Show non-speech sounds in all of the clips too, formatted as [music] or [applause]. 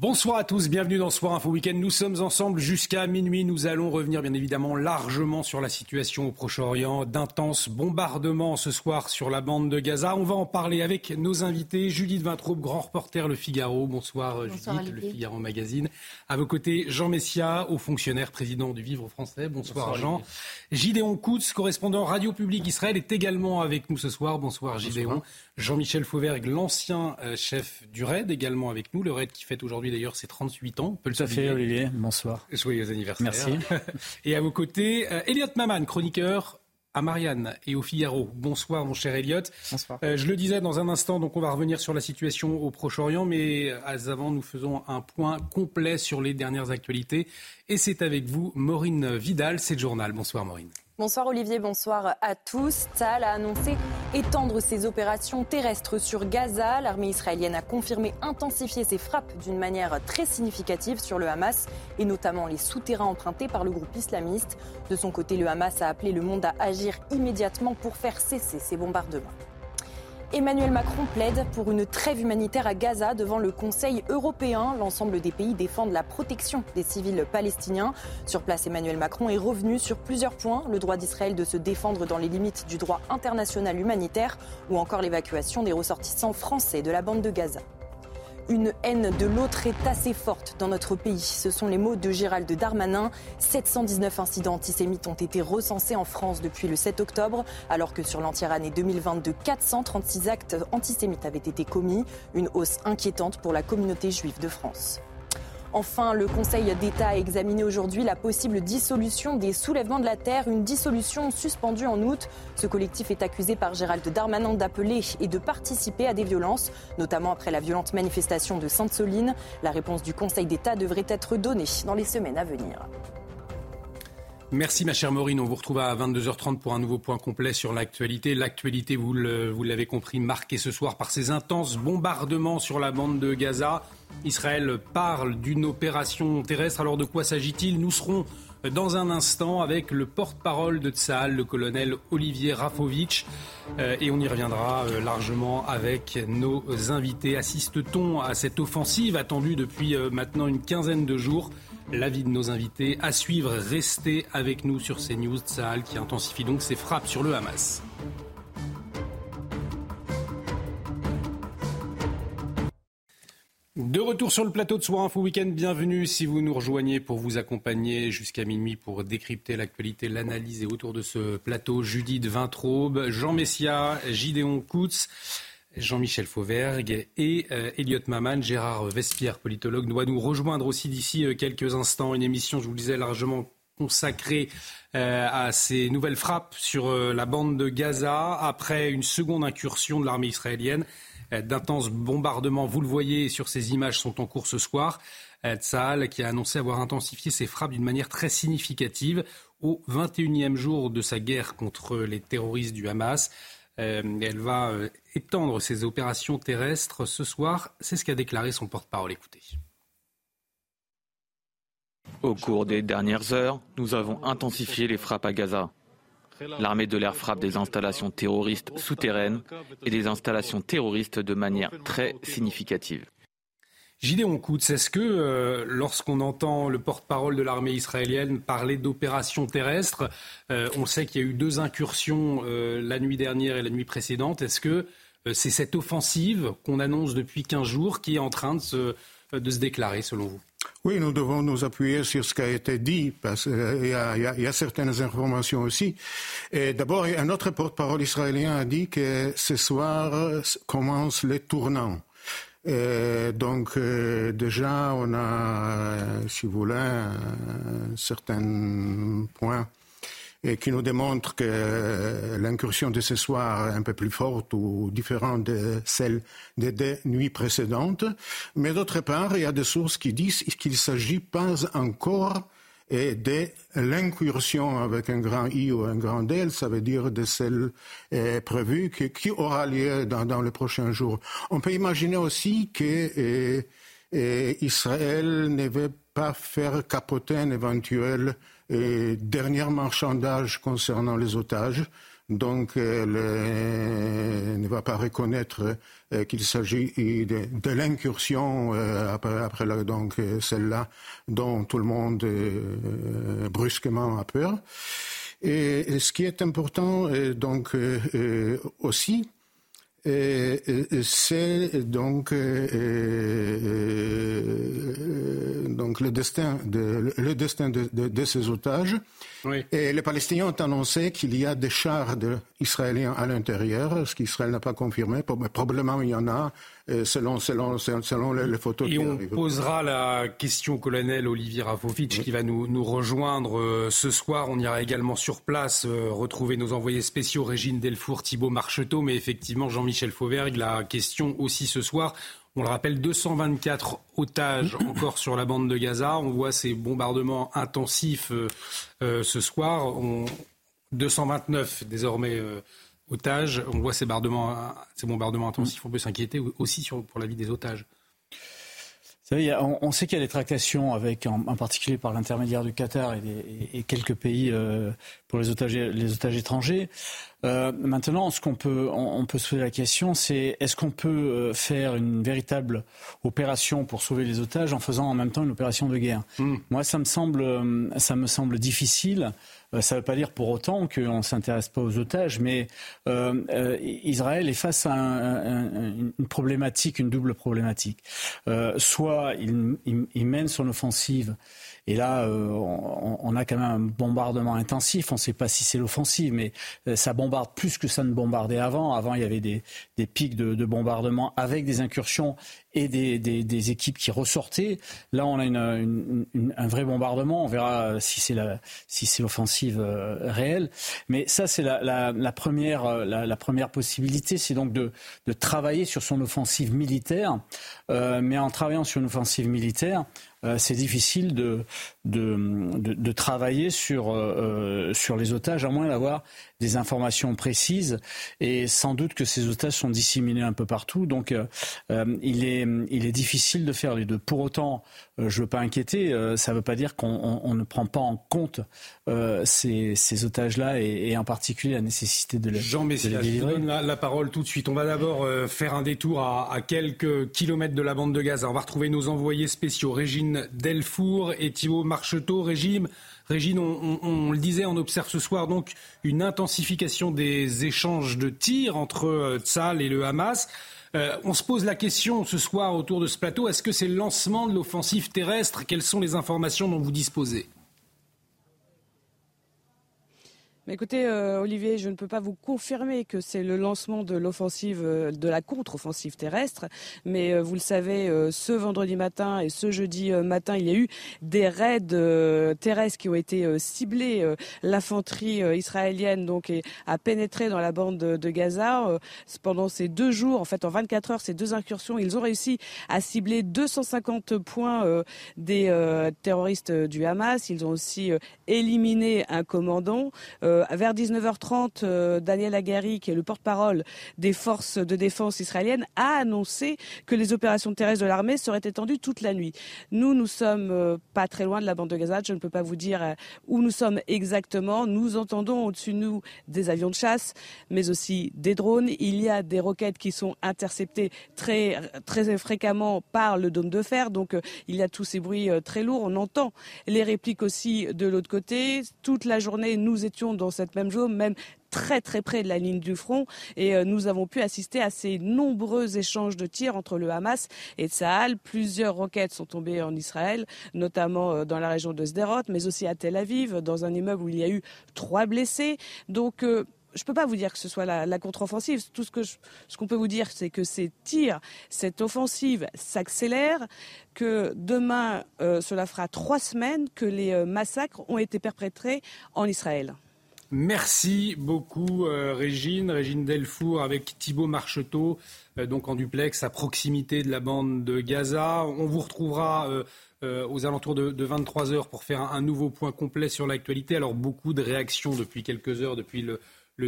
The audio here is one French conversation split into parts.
Bonsoir à tous, bienvenue dans Soir Info Week-end. Nous sommes ensemble jusqu'à minuit. Nous allons revenir bien évidemment largement sur la situation au Proche-Orient. D'intenses bombardements ce soir sur la bande de Gaza. On va en parler avec nos invités. Judith Vintraube, grand reporter Le Figaro. Bonsoir, Judith, Le Figaro Magazine. À vos côtés, Jean Messia, haut fonctionnaire, président du Vivre français. Bonsoir, Jean. Gideon Koutz, correspondant Radio Public Israël, est également avec nous ce soir. Bonsoir, Gideon. Jean-Michel Fauvergue, l'ancien euh, chef du RAID, également avec nous. Le RAID qui fête aujourd'hui d'ailleurs ses 38 ans. On peut le Tout à fait, Olivier. Bonsoir. Joyeux anniversaire. Merci. [laughs] et à vos côtés, euh, Elliot Maman, chroniqueur à Marianne et au Figaro. Bonsoir mon cher Elliot. Bonsoir. Euh, je le disais dans un instant, donc on va revenir sur la situation au Proche-Orient, mais avant nous faisons un point complet sur les dernières actualités. Et c'est avec vous Maureen Vidal, c'est le journal. Bonsoir Maureen. Bonsoir Olivier, bonsoir à tous. Tsahal a annoncé étendre ses opérations terrestres sur Gaza. L'armée israélienne a confirmé intensifier ses frappes d'une manière très significative sur le Hamas et notamment les souterrains empruntés par le groupe islamiste. De son côté, le Hamas a appelé le monde à agir immédiatement pour faire cesser ces bombardements. Emmanuel Macron plaide pour une trêve humanitaire à Gaza devant le Conseil européen. L'ensemble des pays défendent la protection des civils palestiniens. Sur place, Emmanuel Macron est revenu sur plusieurs points. Le droit d'Israël de se défendre dans les limites du droit international humanitaire ou encore l'évacuation des ressortissants français de la bande de Gaza. Une haine de l'autre est assez forte dans notre pays. Ce sont les mots de Gérald Darmanin. 719 incidents antisémites ont été recensés en France depuis le 7 octobre, alors que sur l'entière année 2022, 436 actes antisémites avaient été commis. Une hausse inquiétante pour la communauté juive de France. Enfin, le Conseil d'État a examiné aujourd'hui la possible dissolution des soulèvements de la Terre, une dissolution suspendue en août. Ce collectif est accusé par Gérald Darmanin d'appeler et de participer à des violences, notamment après la violente manifestation de Sainte-Soline. La réponse du Conseil d'État devrait être donnée dans les semaines à venir. Merci ma chère Maureen. On vous retrouve à 22h30 pour un nouveau point complet sur l'actualité. L'actualité, vous l'avez compris, marquée ce soir par ces intenses bombardements sur la bande de Gaza. Israël parle d'une opération terrestre. Alors de quoi s'agit-il? Nous serons dans un instant avec le porte-parole de Tsahal, le colonel Olivier Rafovitch. Euh, et on y reviendra euh, largement avec nos invités. Assiste-t-on à cette offensive attendue depuis euh, maintenant une quinzaine de jours? L'avis de nos invités à suivre. Restez avec nous sur CNews. Tsahal qui intensifie donc ses frappes sur le Hamas. De retour sur le plateau de Soir Info Week-end, bienvenue si vous nous rejoignez pour vous accompagner jusqu'à minuit pour décrypter l'actualité, l'analyse et autour de ce plateau Judith Vintraube, Jean Messia, Gideon Koutz, Jean-Michel Fauvergue et euh, Elliot Maman, Gérard Vespierre, politologue, doit nous rejoindre aussi d'ici euh, quelques instants. Une émission, je vous le disais, largement consacrée euh, à ces nouvelles frappes sur la bande de Gaza après une seconde incursion de l'armée israélienne. D'intenses bombardements, vous le voyez sur ces images, sont en cours ce soir. Tsahal qui a annoncé avoir intensifié ses frappes d'une manière très significative au 21e jour de sa guerre contre les terroristes du Hamas. Euh, elle va euh, étendre ses opérations terrestres ce soir. C'est ce qu'a déclaré son porte-parole. Écoutez. Au cours des dernières heures, nous avons intensifié les frappes à Gaza. L'armée de l'air frappe des installations terroristes souterraines et des installations terroristes de manière très significative. Gideon Koutz, est-ce que euh, lorsqu'on entend le porte-parole de l'armée israélienne parler d'opérations terrestres, euh, on sait qu'il y a eu deux incursions euh, la nuit dernière et la nuit précédente, est-ce que c'est cette offensive qu'on annonce depuis 15 jours qui est en train de se, déclarer selon vous? Oui, nous devons nous appuyer sur ce qui a été dit, parce qu'il y, y certaines informations aussi. D'abord, un autre porte-parole israélien a dit que ce soir commencent les tournants. Donc, euh, déjà, on a, euh, si vous voulez, un certain point et qui nous démontre que l'incursion de ce soir est un peu plus forte ou différente de celle des deux nuits précédentes. Mais d'autre part, il y a des sources qui disent qu'il ne s'agit pas encore de l'incursion avec un grand I ou un grand L, ça veut dire de celle prévue qui, aura lieu dans, les prochains jours. On peut imaginer aussi que Israël ne veut pas faire capoter un éventuel et dernier marchandage concernant les otages, donc elle ne va pas reconnaître euh, qu'il s'agit de, l'incursion euh, après, donc celle-là dont tout le monde euh, brusquement a peur. Et, ce qui est important donc aussi, c'est donc le destin de, ces otages. Et les Palestiniens ont annoncé qu'il y a des chars de israéliens à l'intérieur, ce qu'Israël n'a pas confirmé. Probablement il y en a, selon selon selon les, photos. Et on posera la question au colonel Olivier Rafovitch qui va nous, nous rejoindre euh, ce soir. On ira également sur place euh, retrouver nos envoyés spéciaux Régine Delfour, Thibault Marcheteau, mais effectivement Jean-Michel Fauvergue. La question aussi ce soir on le rappelle, 224 otages [coughs] encore sur la bande de Gaza. On voit ces bombardements intensifs euh, euh, ce soir. 229 désormais euh, otages. On voit ces bombardements, ces bombardements intensifs. On peut s'inquiéter aussi pour la vie des otages. On, sait qu'il y a des tractations avec, en, particulier par l'intermédiaire du Qatar et, quelques pays pour les otages, les otages étrangers. Euh, maintenant, ce qu'on peut, on, peut se poser la question, c'est est-ce qu'on peut euh, faire une véritable opération pour sauver les otages en faisant en même temps une opération de guerre? Hmm. Moi, ça me semble, euh, ça me semble difficile. Ça ne veut pas dire pour autant qu'on ne s'intéresse pas aux otages, mais Israël est face à une problématique, une double problématique. soit il, il, mène son offensive et là, euh, on, a quand même un bombardement intensif. On ne sait pas si c'est l'offensive, mais euh, ça bombarde plus que ça ne bombardait avant. Avant, il y avait des, pics de, bombardement avec des incursions et des, équipes qui ressortaient. Là, on a un vrai bombardement. On verra si c'est si l'offensive euh, réelle. Mais ça, c'est la, première la, première possibilité, c'est donc de, travailler sur son offensive militaire. mais en travaillant sur une offensive militaire, euh, c'est difficile de, de, de, travailler sur, euh, euh, sur les otages, à moins d'avoir des informations précises. Et sans doute que ces otages sont disséminés un peu partout. Donc il, est, il est difficile de faire les deux. Pour autant, je ne veux pas inquiéter. ça ne veut pas dire qu'on ne prend pas en compte ces, ces otages-là et, en particulier la nécessité de les, Jean Messia, je donne la, parole tout de suite. On va d'abord faire un détour à, à, quelques kilomètres de la bande de Gaza. On va retrouver nos envoyés spéciaux, Régine Delfour et Thibault Marcheteau, régime. Régine, on, le disait, on observe ce soir donc une intensification des échanges de tirs entre euh, Tzal et le Hamas. Euh, on se pose la question ce soir autour de ce plateau, est-ce que c'est le lancement de l'offensive terrestre? Quelles sont les informations dont vous disposez? Écoutez, euh, Olivier, je ne peux pas vous confirmer que c'est le lancement de l'offensive, euh, de la contre-offensive terrestre, mais euh, vous le savez, ce vendredi matin et ce jeudi matin, il y a eu des raids terrestres qui ont été ciblés. L'infanterie israélienne donc a pénétré dans la bande de, Gaza pendant ces deux jours. En fait, en 24 heures, ces deux incursions, ils ont réussi à cibler 250 points des terroristes du Hamas. Ils ont aussi éliminé un commandant. Euh, vers 19h30, euh, Daniel Agari, qui est le porte-parole des forces de défense israéliennes, a annoncé que les opérations terrestres de l'armée seraient étendues toute la nuit. Nous, nous sommes euh, pas très loin de la bande de Gaza. Je ne peux pas vous dire où nous sommes exactement. Nous entendons au-dessus de nous des avions de chasse, mais aussi des drones. Il y a des roquettes qui sont interceptées très, très fréquemment par le dôme de fer. Donc, il y a tous ces bruits très lourds. On entend les répliques aussi de l'autre côté. Toute la journée, nous étions dans cette même zone, même très très près de la ligne du front et euh, nous avons pu assister à ces nombreux échanges de tirs entre le Hamas et Tsahal. Plusieurs roquettes sont tombées en Israël, notamment euh, dans la région de Sderot, mais aussi à Tel Aviv, dans un immeuble où il y a eu trois blessés. Donc euh, je ne peux pas vous dire que ce soit la, contre-offensive. Tout ce qu'on peut vous dire, c'est que ces tirs, cette offensive s'accélère, que demain, cela fera trois semaines que les massacres ont été perpétrés en Israël. Merci beaucoup Régine, Régine Delfour avec Thibault Marcheteau, donc en duplex à proximité de la bande de Gaza. On vous retrouvera aux alentours de, 23 heures pour faire un, nouveau point complet sur l'actualité. Alors beaucoup de réactions depuis quelques heures, depuis le,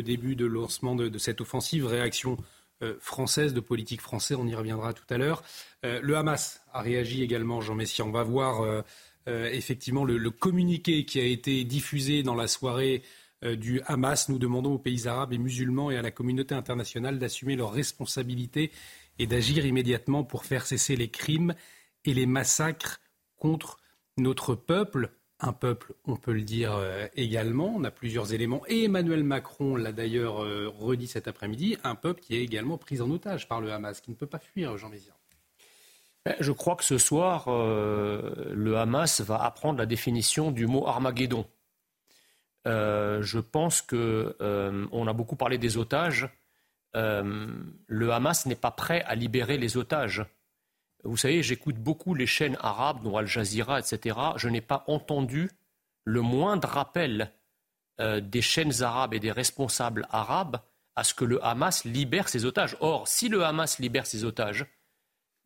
début de lancement de, cette offensive, réactions euh, française, de politique française. On y reviendra tout à l'heure. Euh, le Hamas a réagi également, Jean Messia. On va voir euh, effectivement le, communiqué qui a été diffusé dans la soirée du Hamas. Nous demandons aux pays arabes et musulmans et à la communauté internationale d'assumer leurs responsabilités et d'agir immédiatement pour faire cesser les crimes et les massacres contre notre peuple un peuple, on peut le dire euh, également. On a plusieurs éléments. Et Emmanuel Macron l'a d'ailleurs euh, redit cet après-midi, un peuple qui est également pris en otage par le Hamas, qui ne peut pas fuir, Jean Mézières. Ben, je crois que ce soir, euh, le Hamas va apprendre la définition du mot Armageddon. Je pense que on a beaucoup parlé des otages. le Hamas n'est pas prêt à libérer les otages. Vous savez, j'écoute beaucoup les chaînes arabes, dont Al Jazeera, etc. Je n'ai pas entendu le moindre rappel euh, des chaînes arabes et des responsables arabes à ce que le Hamas libère ses otages. Or, si le Hamas libère ses otages,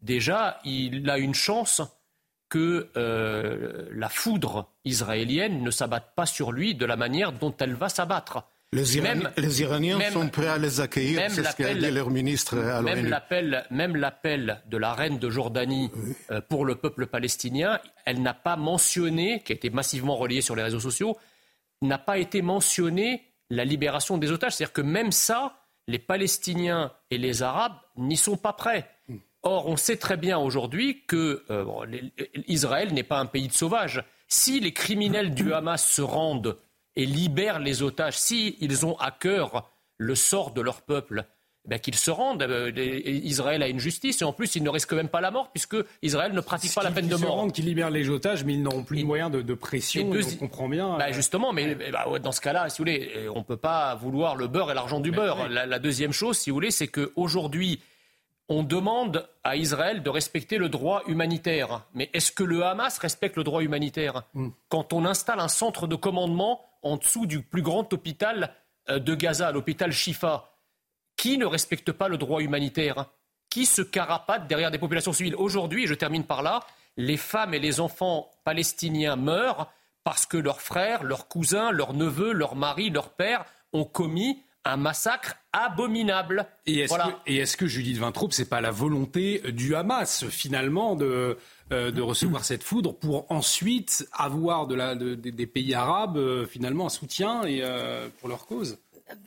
déjà, il a une chance que euh, la foudre israélienne ne s'abatte pas sur lui de la manière dont elle va s'abattre. Les, Iraniens sont prêts à les accueillir, c'est ce qu'a dit leur ministre à Même l'appel de la reine de Jordanie euh, pour le peuple palestinien, elle n'a pas mentionné, qui a été massivement relayé sur les réseaux sociaux, n'a pas été mentionné la libération des otages. C'est-à-dire que même ça, les Palestiniens et les Arabes n'y sont pas prêts. Or, on sait très bien aujourd'hui que euh, Israël n'est pas un pays de sauvages. Si les criminels du Hamas se rendent et libèrent les otages, s'ils ils ont à cœur le sort de leur peuple, eh qu'ils se rendent. Euh, Israël a une justice et en plus, ils ne risquent même pas la mort puisque Israël ne pratique pas la peine de mort. Ils qu'ils libèrent les otages, mais ils n'auront plus de moyens de, pression. on comprend bien. Bah, justement, mais eh bah, dans ce cas-là, si vous voulez, euh, on ne peut pas vouloir le beurre et l'argent du beurre. La, la, deuxième chose, si vous voulez, c'est qu'aujourd'hui, on demande à Israël de respecter le droit humanitaire. Mais est-ce que le Hamas respecte le droit humanitaire hmm. Quand on installe un centre de commandement en dessous du plus grand hôpital euh, de Gaza, l'hôpital Shifa, qui ne respecte pas le droit humanitaire Qui se carapate derrière des populations civiles Aujourd'hui, et je termine par là, les femmes et les enfants palestiniens meurent parce que leurs frères, leurs cousins, leurs neveux, leurs maris, leurs pères ont commis un massacre abominable. Et est-ce que, est que, Judith Vintraube, c'est pas la volonté du Hamas finalement de, euh, de recevoir cette foudre pour ensuite avoir de la, des pays arabes euh, finalement un soutien et, euh, pour leur cause?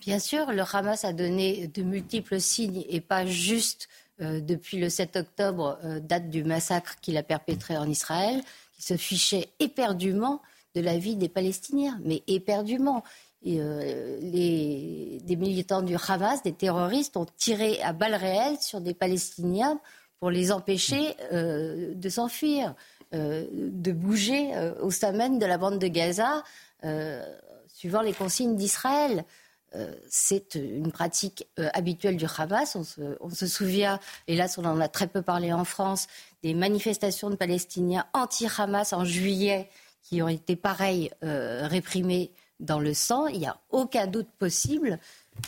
Bien sûr, le Hamas a donné de multiples signes et pas juste depuis le 7 octobre, date du massacre qu'il a perpétré en Israël, qui se fichait éperdument de la vie des Palestiniens, mais éperdument. Euh, les, des militants du Hamas, des terroristes, ont tiré à balles réelles sur des Palestiniens pour les empêcher euh, de s'enfuir, euh, de bouger au semaine de la bande de Gaza, suivant les consignes d'Israël. c'est une pratique habituelle du Hamas. On se, souvient, hélas on en a très peu parlé en France, des manifestations de Palestiniens anti-Hamas en juillet qui ont été réprimées dans le sang. Il n'y a aucun doute possible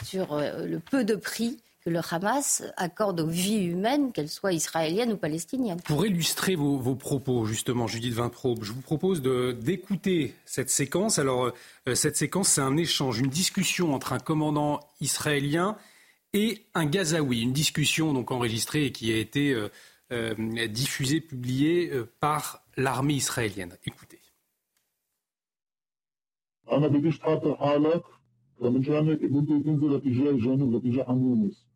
sur euh, le peu de prix que le Hamas accorde aux vies humaines, qu'elles soient israéliennes ou palestiniennes. Pour illustrer vos, propos, justement, Judith Vintraube, je vous propose d'écouter cette séquence. Alors, euh, cette séquence, c'est un échange, une discussion entre un commandant israélien et un Gazaoui. Une discussion donc enregistrée et qui a été euh, diffusée, publiée par l'armée israélienne. Écoutez. أنا بديش تخاطر حالك فمنشان بدي تنزل اتجاه الجنوب اتجاه عن يونس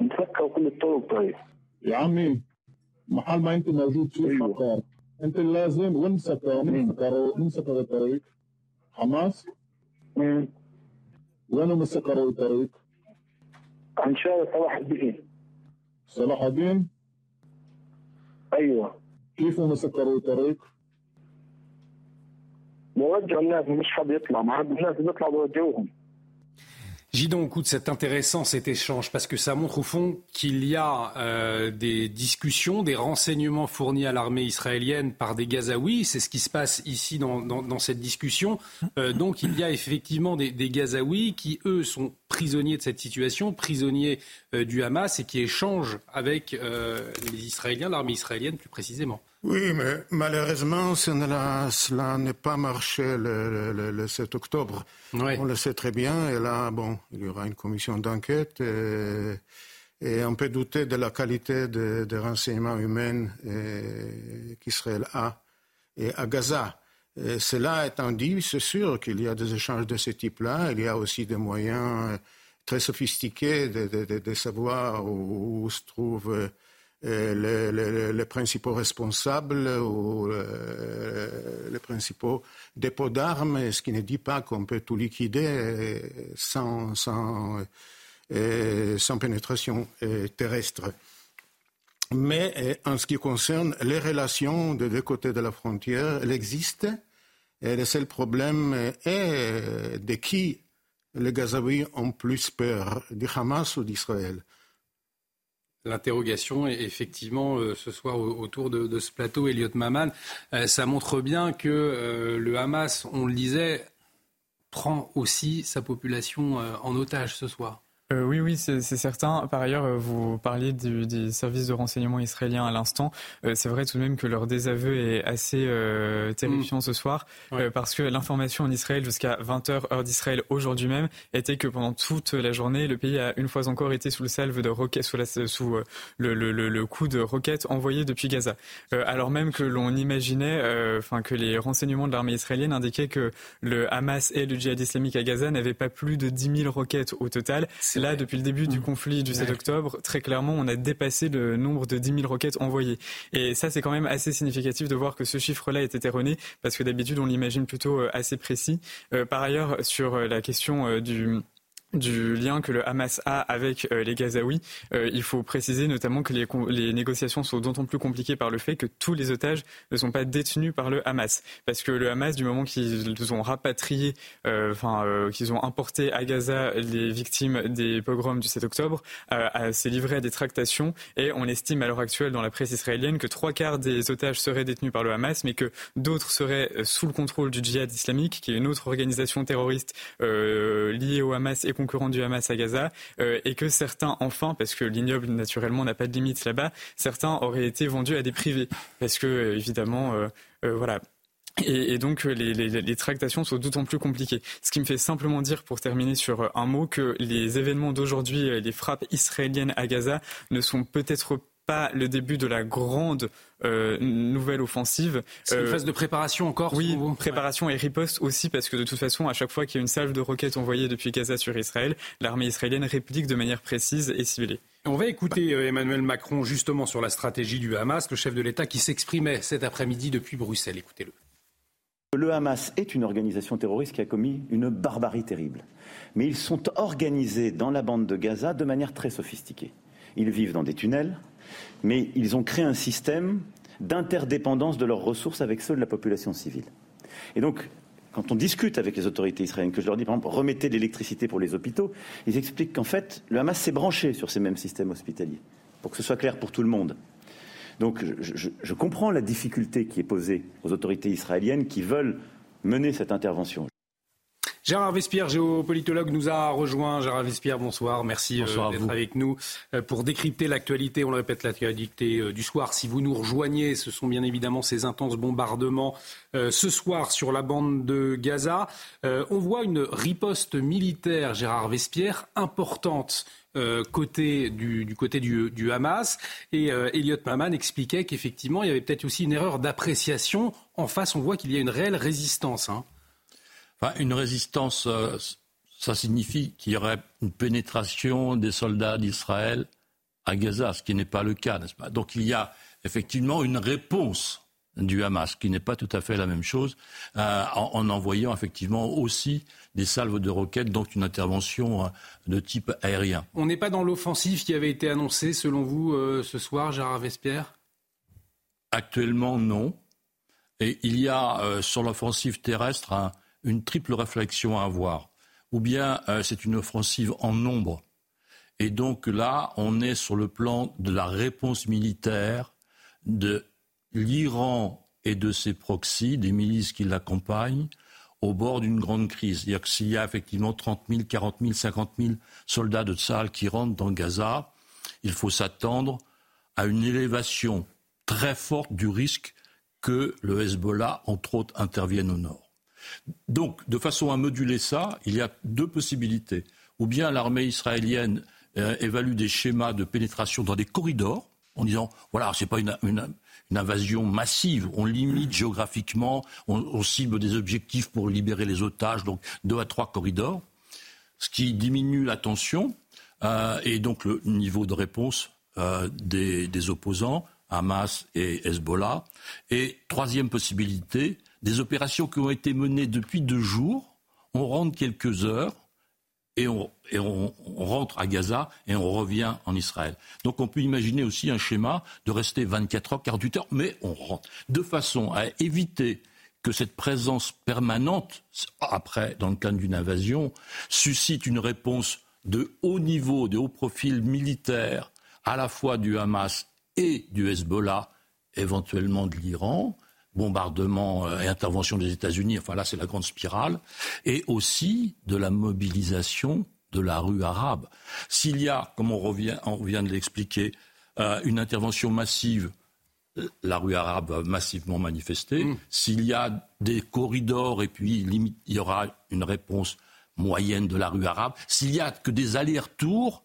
نفكر كل الطرق طيب يا عمي محل ما أنت موجود في أيوة. خطر أنت لازم وين سكر مين سكر الطريق؟ حماس؟ مين؟ وين سكروا الطريق؟ عن شارع صلاح الدين صلاح الدين؟ أيوه كيف هم سكروا الطريق؟ بوجه الناس مش حد يطلع ما حد الناس بيطلعوا بوجهوهم Gidon, écoute, c'est intéressant cet échange parce que ça montre au fond qu'il y a euh, des discussions, des renseignements fournis à l'armée israélienne par des Gazaouis. C'est ce qui se passe ici dans, dans, cette discussion. Euh, donc il y a effectivement des, des, Gazaouis qui, eux, sont prisonniers de cette situation, prisonniers euh, du Hamas et qui échangent avec les Israéliens, l'armée israélienne plus précisément. Oui, mais malheureusement, cela n'a pas marché le, 7 octobre. On le sait très bien. Et là, bon, il y aura une commission d'enquête. Et, on peut douter de la qualité des renseignements humains qu'Israël a et à Gaza. Et cela étant dit, c'est sûr qu'il y a des échanges de ce type-là. Il y a aussi des moyens très sophistiqués de, savoir où, où se trouve euh, les, principaux responsables ou euh, les principaux dépôts d'armes, ce qui ne dit pas qu'on peut tout liquider euh, sans, sans, sans pénétration terrestre. Mais en ce qui concerne les relations des deux côtés de la frontière, elles existent. Et le seul problème est de qui les Gazaouis ont plus peur, du Hamas ou d'Israël? L'interrogation effectivement euh, ce soir autour de, ce plateau, Elliot Maman. Euh, ça montre bien que euh, le Hamas, on le disait, prend aussi sa population en otage ce soir. Euh, oui, oui, c'est certain. Par ailleurs, euh, vous parliez des services de renseignement israéliens à l'instant. Euh, c'est vrai tout de même que leur désaveu est assez terrifiant mm. ce soir, parce que l'information en Israël jusqu'à 20h heure d'Israël aujourd'hui même était que pendant toute la journée, le pays a une fois encore été sous le salve de roquettes, sous, la, sous le, le, le, coup de roquettes envoyées depuis Gaza. alors même que l'on imaginait, enfin que les renseignements de l'armée israélienne indiquaient que le Hamas et le djihad islamique à Gaza n'avaient pas plus de 10 000 roquettes au total. Là, depuis le début du mmh. conflit du 7 octobre, très clairement, on a dépassé le nombre de 10 000 roquettes envoyées. Et ça, c'est quand même assez significatif de voir que ce chiffre-là est erroné, parce que d'habitude, on l'imagine plutôt euh, assez précis. Euh, par ailleurs, sur euh, la question du du lien que le Hamas a avec euh, les Gazaouis. Euh, il faut préciser notamment que les, négociations sont d'autant plus compliquées par le fait que tous les otages ne sont pas détenus par le Hamas. Parce que le Hamas, du moment qu'ils ont rapatrié, euh, enfin, qu'ils ont importé à Gaza les victimes des pogroms du 7 octobre, s'est livré à des tractations et on estime à l'heure actuelle dans la presse israélienne que trois quarts des otages seraient détenus par le Hamas, mais que d'autres seraient sous le contrôle du djihad islamique, qui est une autre organisation terroriste liée au Hamas et concurrent du Hamas à Gaza, euh, et que certains, enfin, parce que l'ignoble naturellement n'a pas de limite là-bas, certains auraient été vendus à des privés, parce que euh, évidemment, euh, voilà. Et, donc les, les, tractations sont d'autant plus compliquées. Ce qui me fait simplement dire, pour terminer sur un mot, que les événements d'aujourd'hui, les frappes israéliennes à Gaza, ne sont peut-être pas le début de la grande euh, nouvelle offensive. C'est une euh, phase de préparation encore Oui, préparation et riposte aussi, parce que de toute façon, à chaque fois qu'il y a une salve de roquettes envoyée depuis Gaza sur Israël, l'armée israélienne réplique de manière précise et ciblée. On va écouter euh, Emmanuel Macron justement sur la stratégie du Hamas, le chef de l'État qui s'exprimait cet après-midi depuis Bruxelles. Écoutez-le. Le Hamas est une organisation terroriste qui a commis une barbarie terrible. Mais ils sont organisés dans la bande de Gaza de manière très sophistiquée. Ils vivent dans des tunnels, mais ils ont créé un système d'interdépendance de leurs ressources avec ceux de la population civile. Et donc, quand on discute avec les autorités israéliennes, que je leur dis par exemple remettez l'électricité pour les hôpitaux, ils expliquent qu'en fait le Hamas s'est branché sur ces mêmes systèmes hospitaliers, pour que ce soit clair pour tout le monde. Donc je, je comprends la difficulté qui est posée aux autorités israéliennes qui veulent mener cette intervention. Gérard Vespierre, géopolitologue, nous a rejoint. Gérard Vespierre, bonsoir. Merci euh, d'être avec nous euh, pour décrypter l'actualité. On le répète, l'actualité euh, du soir. Si vous nous rejoignez, ce sont bien évidemment ces intenses bombardements ce soir sur la bande de Gaza. on voit une riposte militaire, Gérard Vespierre, importante. côté du, côté du, Hamas. Et Elliot Maman expliquait qu'effectivement, il y avait peut-être aussi une erreur d'appréciation. En face, on voit qu'il y a une réelle résistance. Hein une résistance, euh, ça signifie qu'il y aurait une pénétration des soldats d'Israël à Gaza, ce qui n'est pas le cas, n'est-ce pas? Donc il y a effectivement une réponse du Hamas, qui n'est pas tout à fait la même chose, euh, en, envoyant effectivement aussi des salves de roquettes, donc une intervention euh, de type aérien. On n'est pas dans l'offensive qui avait été annoncée, selon vous, ce soir, Gérard Vespierre? Actuellement, non. Et il y a sur l'offensive terrestre un, une triple réflexion à avoir. ou bien euh, c'est une offensive en nombre. Et donc là, on est sur le plan de la réponse militaire de l'Iran et de ses proxys, des milices qui l'accompagnent, au bord d'une grande crise. C'est-à-dire que s'il y a effectivement 30 000, 40 000, 50 000 soldats de Tsahal qui rentrent dans Gaza, il faut s'attendre à une élévation très forte du risque que le Hezbollah, entre autres, intervienne au nord. Donc, de façon à moduler ça, il y a deux possibilités. Ou bien l'armée israélienne euh, évalue des schémas de pénétration dans des corridors, en disant, voilà, ce n'est pas une, invasion massive, on limite géographiquement, on, cible des objectifs pour libérer les otages, donc deux à trois corridors, ce qui diminue la tension euh, et donc le niveau de réponse euh, des opposants. Hamas et Hezbollah. Et troisième possibilité, des opérations qui ont été menées depuis deux jours, on rentre quelques heures et on, rentre à Gaza et on revient en Israël. Donc on peut imaginer aussi un schéma de rester 24 heures, 48 heures, mais on rentre. De façon à éviter que cette présence permanente, après, dans le cadre d'une invasion, suscite une réponse de haut niveau, de haut profil militaire, à la fois du Hamas et du Hezbollah, éventuellement de l'Iran, bombardement euh, et intervention des États-Unis, enfin là c'est la grande spirale, et aussi de la mobilisation de la rue arabe. S'il y a, comme on, revient, on vient de l'expliquer, euh, une intervention massive, la rue arabe va massivement manifester. Mm. S'il y a des corridors et puis limite, il y aura une réponse moyenne de la rue arabe. S'il y a que des allers-retours,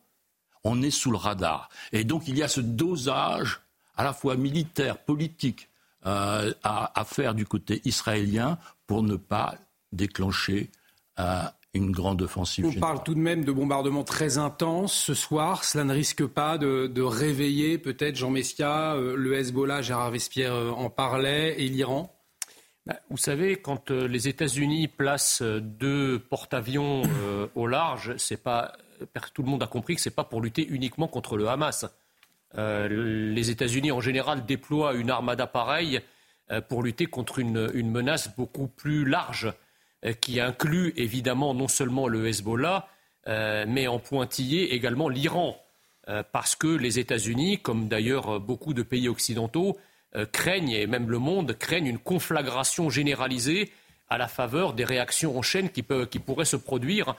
on est sous le radar. Et donc il y a ce dosage à la fois militaire, politique, euh, à, faire du côté israélien pour ne pas déclencher euh, une grande offensive. On parle tout de même de bombardements très intenses ce soir. Cela ne risque pas de, réveiller peut-être Jean Messia, euh, le Hezbollah, Gérard Vespierre en parlait, et l'Iran? Bah, vous savez, quand les États-Unis placent deux porte-avions au large, c'est pas tout le monde a compris que ce n'est pas pour lutter uniquement contre le Hamas. Euh, les États-Unis, en général, déploient une armada pareille euh, pour lutter contre une, menace beaucoup plus large, euh, qui inclut évidemment non seulement le Hezbollah, mais en pointillé également l'Iran. parce que les États-Unis, comme d'ailleurs beaucoup de pays occidentaux, craignent, et même le monde, craignent une conflagration généralisée à la faveur des réactions en chaîne qui pourraient se produire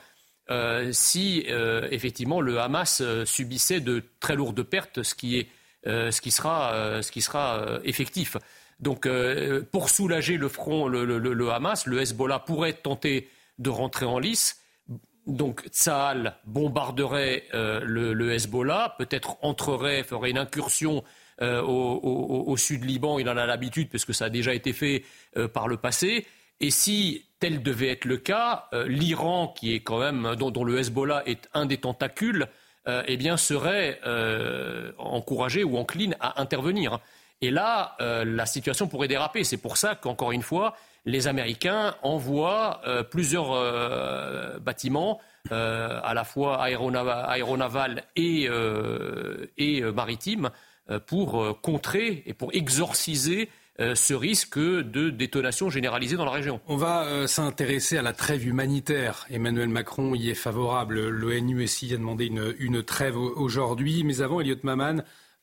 euh, si euh, effectivement le Hamas euh, subissait de très lourdes pertes, ce qui, est, ce qui sera, ce qui sera effectif. Donc, pour soulager le front, le, Hamas, le Hezbollah pourrait tenter de rentrer en lice. Donc, Tsahal bombarderait le, Hezbollah, peut-être entrerait, ferait une incursion au, au, sud Liban. Il en a l'habitude, puisque ça a déjà été fait par le passé. Et si tel devait être le cas, euh, l'Iran, qui est quand même dont, le Hezbollah est un des tentacules, euh, eh bien serait euh, encouragé ou encline à intervenir. Et là, la situation pourrait déraper. C'est pour ça qu'encore une fois, les Américains envoient plusieurs bâtiments, à la fois aéronavals et, et maritimes, pour contrer et pour exorciser euh, ce risque de détonation généralisée dans la région. On va euh, s'intéresser à la trêve humanitaire. Emmanuel Macron y est favorable. L'ONU-SI a demandé une, trêve aujourd'hui. Mais avant, Elliot Maman,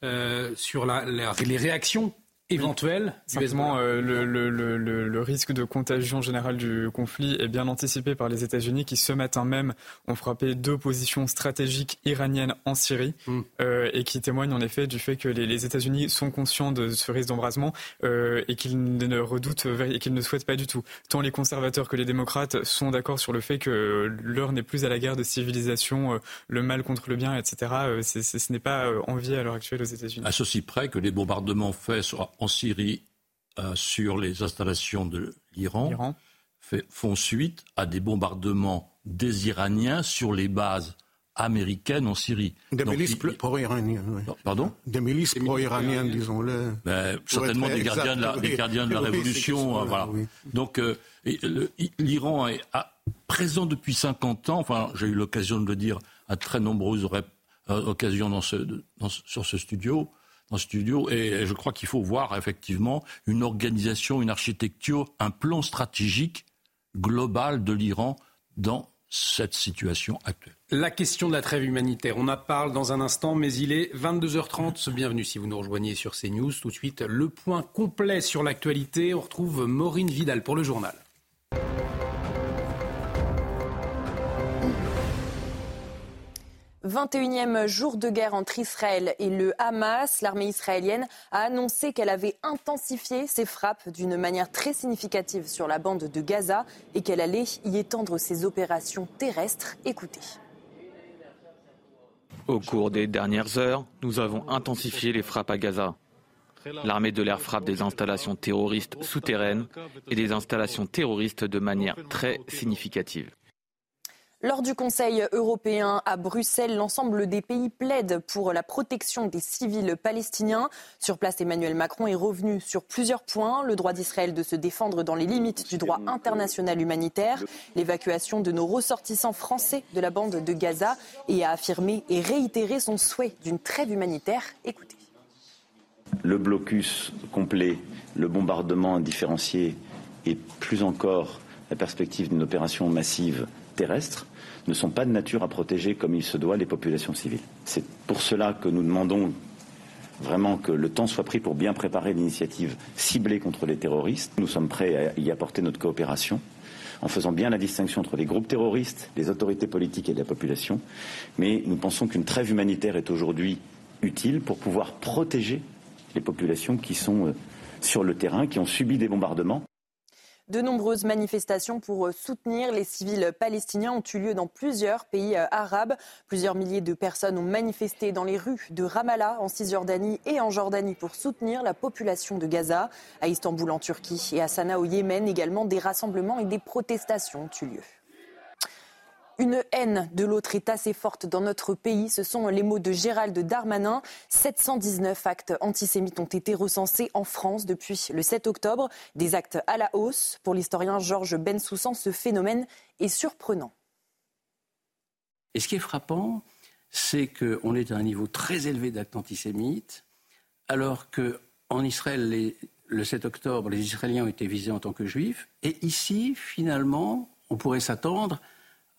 euh, sur les réactions éventuel. Simplement, euh, le, le, le, le, risque de contagion générale du conflit est bien anticipé par les États-Unis qui ce matin même ont frappé deux positions stratégiques iraniennes en Syrie hmm. euh, et qui témoignent en effet du fait que les, les États-Unis sont conscients de ce risque d'embrasement euh, et qu'ils ne redoutent et qu'ils ne souhaitent pas du tout. Tant les conservateurs que les démocrates sont d'accord sur le fait que l'heure n'est plus à la guerre de civilisation, euh, le mal contre le bien, etc. Euh, ce n'est pas envié à l'heure actuelle aux États-Unis. À ceci près que les bombardements faits sur en Syrie euh, sur les installations de l'Iran font suite à des bombardements des Iraniens sur les bases américaines en Syrie. Des milices pro-iraniennes. Pardon? Des milices pro-iraniennes, disons-le. Ben, certainement des gardiens, de la, des gardiens de la révolution. Euh, voilà. Donc euh, l'Iran est présent depuis 50 ans. Enfin, j'ai eu l'occasion de le dire à très nombreuses occasions dans ce, dans, sur ce studio dans studio. Et je crois qu'il faut voir effectivement une organisation, une architecture, un plan stratégique global de l'Iran dans cette situation actuelle. La question de la trêve humanitaire, on en parle dans un instant, mais il est 22h30. Bienvenue si vous nous rejoignez sur CNews. Tout de suite, le point complet sur l'actualité. On retrouve Maureen Vidal pour le journal. 21e jour de guerre entre Israël et le Hamas, l'armée israélienne a annoncé qu'elle avait intensifié ses frappes d'une manière très significative sur la bande de Gaza et qu'elle allait y étendre ses opérations terrestres. Écoutez. Au cours des dernières heures, nous avons intensifié les frappes à Gaza. L'armée de l'air frappe des installations terroristes souterraines et des installations terroristes de manière très significative. Lors du Conseil européen à Bruxelles, l'ensemble des pays plaident pour la protection des civils palestiniens. Sur place, Emmanuel Macron est revenu sur plusieurs points. Le droit d'Israël de se défendre dans les limites du droit international humanitaire, l'évacuation de nos ressortissants français de la bande de Gaza et a affirmé et réitéré son souhait d'une trêve humanitaire. Écoutez. Le blocus complet, le bombardement différencié et plus encore la perspective d'une opération massive terrestre ne sont pas de nature à protéger comme il se doit les populations civiles. C'est pour cela que nous demandons vraiment que le temps soit pris pour bien préparer l'initiative ciblée contre les terroristes. Nous sommes prêts à y apporter notre coopération en faisant bien la distinction entre les groupes terroristes, les autorités politiques et la population. Mais nous pensons qu'une trêve humanitaire est aujourd'hui utile pour pouvoir protéger les populations qui sont euh, sur le terrain, qui ont subi des bombardements. De nombreuses manifestations pour euh, soutenir les civils palestiniens ont eu lieu dans plusieurs pays euh, arabes. Plusieurs milliers de personnes ont manifesté dans les rues de Ramallah, en Cisjordanie et en Jordanie pour soutenir la population de Gaza. À Istanbul, en Turquie et à Sanaa, au Yémen, également des rassemblements et des protestations ont eu lieu. Une haine de l'autre est assez forte dans notre pays. Ce sont les mots de Gérald Darmanin. 719 actes antisémites ont été recensés en France depuis le 7 octobre. Des actes à la hausse. Pour l'historien Georges Bensoussan, ce phénomène est surprenant. Et ce qui est frappant, c'est qu'on est à un niveau très élevé d'actes antisémites, alors qu'en Israël, le 7 octobre, les Israéliens ont été visés en tant que juifs. Et ici, finalement, on pourrait s'attendre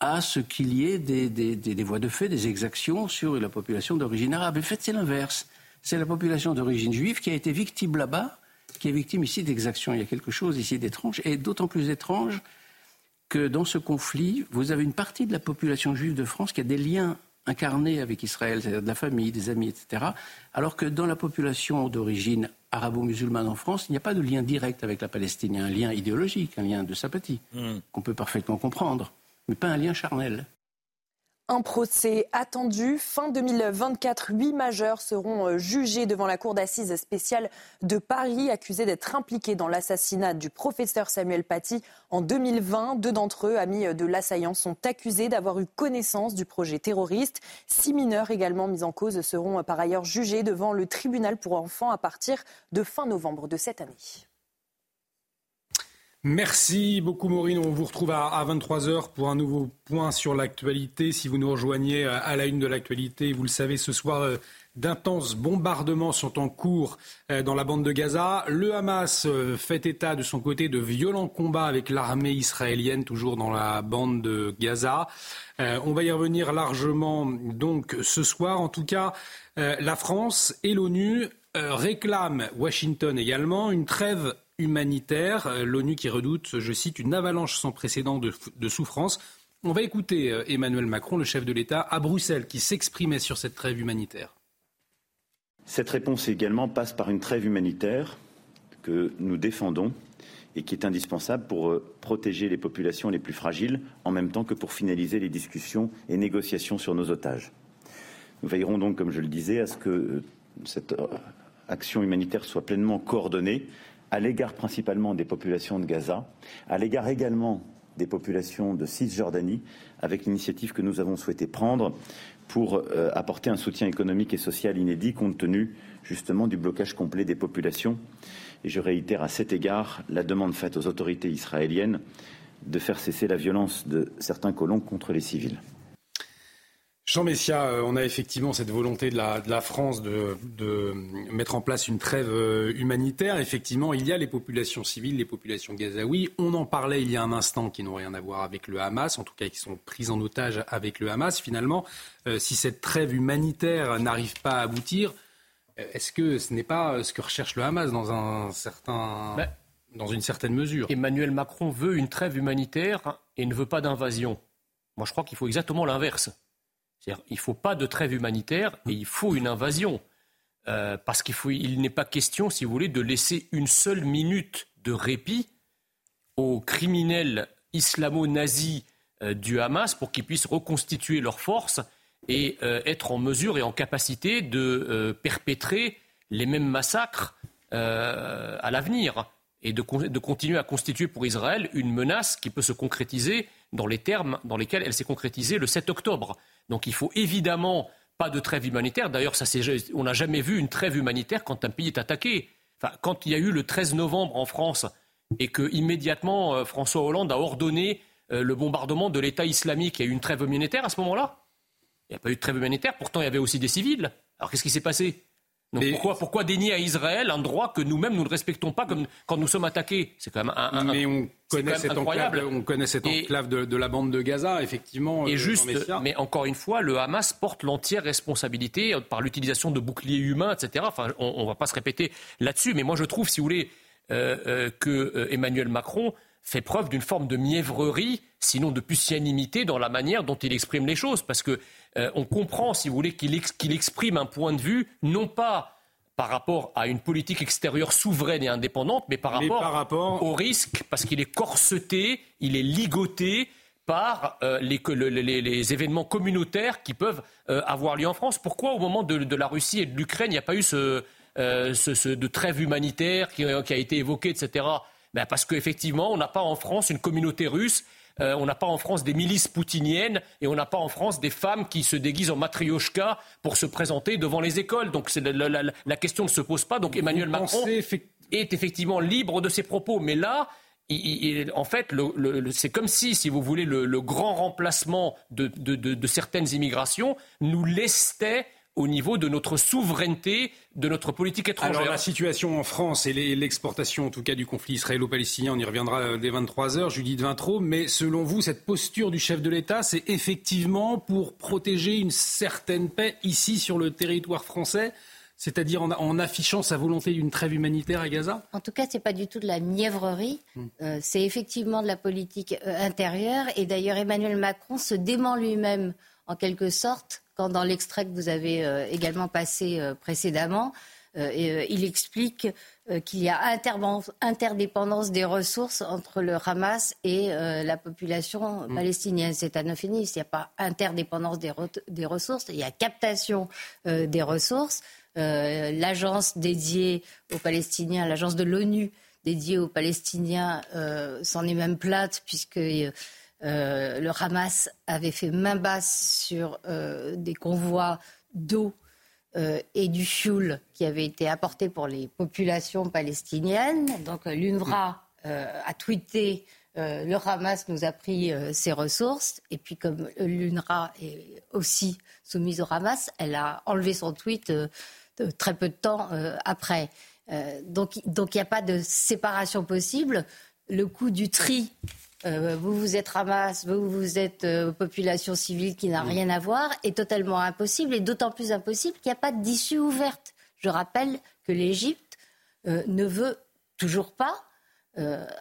à ce qu'il y ait des, voies de fait, des exactions sur la population d'origine arabe. En fait, c'est l'inverse. C'est la population d'origine juive qui a été victime là-bas, qui est victime ici d'exactions. Il y a quelque chose ici d'étrange, et d'autant plus étrange que dans ce conflit, vous avez une partie de la population juive de France qui a des liens incarnés avec Israël, c'est-à-dire de la famille, des amis, etc. Alors que dans la population d'origine arabo-musulmane en France, il n'y a pas de lien direct avec la Palestine. Il y a un lien idéologique, un lien de sympathie, hmm. qu'on peut parfaitement comprendre mais pas un lien charnel. Un procès attendu. Fin 2024, huit majeurs seront euh, jugés devant la Cour d'assises spéciale de Paris, accusés d'être impliqués dans l'assassinat du professeur Samuel Paty en 2020. Deux d'entre eux, amis de l'assaillant, sont accusés d'avoir eu connaissance du projet terroriste. Six mineurs également mis en cause seront euh, par ailleurs jugés devant le tribunal pour enfants à partir de fin novembre de cette année. Merci beaucoup Maureen. On vous retrouve à, 23h pour un nouveau point sur l'actualité. Si vous nous rejoignez à la une de l'actualité, vous le savez, ce soir, euh, d'intenses bombardements sont en cours euh, dans la bande de Gaza. Le Hamas euh, fait état de son côté de violents combats avec l'armée israélienne, toujours dans la bande de Gaza. On va y revenir largement donc ce soir. En tout cas, la France et l'ONU réclament, Washington également, une trêve humanitaire. Euh, L'ONU qui redoute, je cite, une avalanche sans précédent de, souffrance. On va écouter euh, Emmanuel Macron, le chef de l'État, à Bruxelles, qui s'exprimait sur cette trêve humanitaire. Cette réponse également passe par une trêve humanitaire que nous défendons et qui est indispensable pour euh, protéger les populations les plus fragiles, en même temps que pour finaliser les discussions et négociations sur nos otages. Nous veillerons donc, comme je le disais, à ce que cette action humanitaire soit pleinement coordonnée à l'égard principalement des populations de Gaza, à l'égard également des populations de Cisjordanie, avec l'initiative que nous avons souhaité prendre pour euh, apporter un soutien économique et social inédit compte tenu justement du blocage complet des populations. Et je réitère à cet égard la demande faite aux autorités israéliennes de faire cesser la violence de certains colons contre les civils. Jean Messia, euh, on a effectivement cette volonté de la, de la France de, de, mettre en place une trêve euh, humanitaire. Effectivement, il y a les populations civiles, les populations gazaouis. On en parlait il y a un instant qui n'ont rien à voir avec le Hamas, en tout cas qui sont prises en otage avec le Hamas. Finalement, euh, si cette trêve humanitaire n'arrive pas à aboutir, est-ce que ce n'est pas ce que recherche le Hamas dans un certain... Ben, dans une certaine mesure? Emmanuel Macron veut une trêve humanitaire et ne veut pas d'invasion. Moi, je crois qu'il faut exactement l'inverse. Il ne faut pas de trêve humanitaire et il faut une invasion. Euh, parce qu'il il n'est pas question, si vous voulez, de laisser une seule minute de répit aux criminels islamo-nazis euh, du Hamas pour qu'ils puissent reconstituer leurs forces et euh, être en mesure et en capacité de perpétrer les mêmes massacres à l'avenir et de, de, continuer à constituer pour Israël une menace qui peut se concrétiser dans les termes dans lesquels elle s'est concrétisée le 7 octobre. Donc il faut évidemment pas de trêve humanitaire. D'ailleurs, on n'a jamais vu une trêve humanitaire quand un pays est attaqué. Enfin, quand il y a eu le 13 novembre en France et que immédiatement euh, François Hollande a ordonné euh, le bombardement de l'État islamique, il y a eu une trêve humanitaire à ce moment-là? Il n'y a pas eu de trêve humanitaire. Pourtant, il y avait aussi des civils. Alors qu'est-ce qui s'est passé? Pourquoi, pourquoi, dénier à Israël un droit que nous-mêmes nous ne respectons pas comme quand nous sommes attaqués? C'est quand même un, Mais on connaît, cette enclave, on connaît cette enclave de, la bande de Gaza, effectivement. Et euh, juste, mais encore une fois, le Hamas porte l'entière responsabilité euh, par l'utilisation de boucliers humains, etc. Enfin, on ne va pas se répéter là-dessus, mais moi je trouve, si vous voulez, euh, que Emmanuel Macron fait preuve d'une forme de mièvrerie, sinon de pusillanimité dans la manière dont il exprime les choses, parce que euh, on comprend, si vous voulez, qu'il exprime un point de vue, non pas par rapport à une politique extérieure souveraine et indépendante, mais par, rapport, au risque, parce qu'il est corseté, il est ligoté par euh, les, événements communautaires qui peuvent euh, avoir lieu en France. Pourquoi, au moment de, la Russie et de l'Ukraine, il n'y a pas eu ce, de trêve humanitaire qui, a été évoqué, etc. Ben parce qu'effectivement, on n'a pas en France une communauté russe euh, on n'a pas en France des milices poutiniennes et on n'a pas en France des femmes qui se déguisent en matrioshka pour se présenter devant les écoles. Donc la, question ne se pose pas. Donc Emmanuel Macron est effectivement libre de ses propos. Mais là, en fait, c'est comme si, si vous voulez, le, grand remplacement de, de, certaines immigrations nous lestait au niveau de notre souveraineté, de notre politique étrangère. Alors la situation en France et l'exportation en tout cas du conflit israélo-palestinien, on y reviendra euh, dès 23 heures, Judith Vintraud, mais selon vous, cette posture du chef de l'État, c'est effectivement pour protéger une certaine paix ici sur le territoire français c'est-à-dire en, affichant sa volonté d'une trêve humanitaire à Gaza? En tout cas, ce n'est pas du tout de la mièvrerie. Hmm. Euh, c'est effectivement de la politique euh, intérieure. Et d'ailleurs, Emmanuel Macron se dément lui-même, en quelque sorte, quand dans l'extrait que vous avez euh, également passé euh, précédemment, euh, il explique qu'il y a interdépendance des ressources entre le Hamas et la population mm. palestinienne. C'est un euphémisme. Il n'y a pas interdépendance des, des, ressources, il y a captation des ressources. l'agence dédiée aux Palestiniens, l'agence de l'ONU dédiée aux Palestiniens, s'en est même plate puisque euh, le Hamas avait fait main basse sur euh, des convois d'eau euh, et du fioul qui avaient été apportés pour les populations palestiniennes. Donc l'UNRWA a tweeté le Hamas nous a pris ses ressources. Et puis, comme l'UNRWA est aussi soumise au Hamas, elle a enlevé son tweet très peu de temps après. donc, il n'y a pas de séparation possible. Le coût du tri euh, vous, vous êtes Hamas, vous, vous êtes euh, population civile qui n'a rien à voir, est totalement impossible, et d'autant plus impossible qu'il n'y a pas d'issue ouverte. Je rappelle que l'Égypte euh, ne veut toujours pas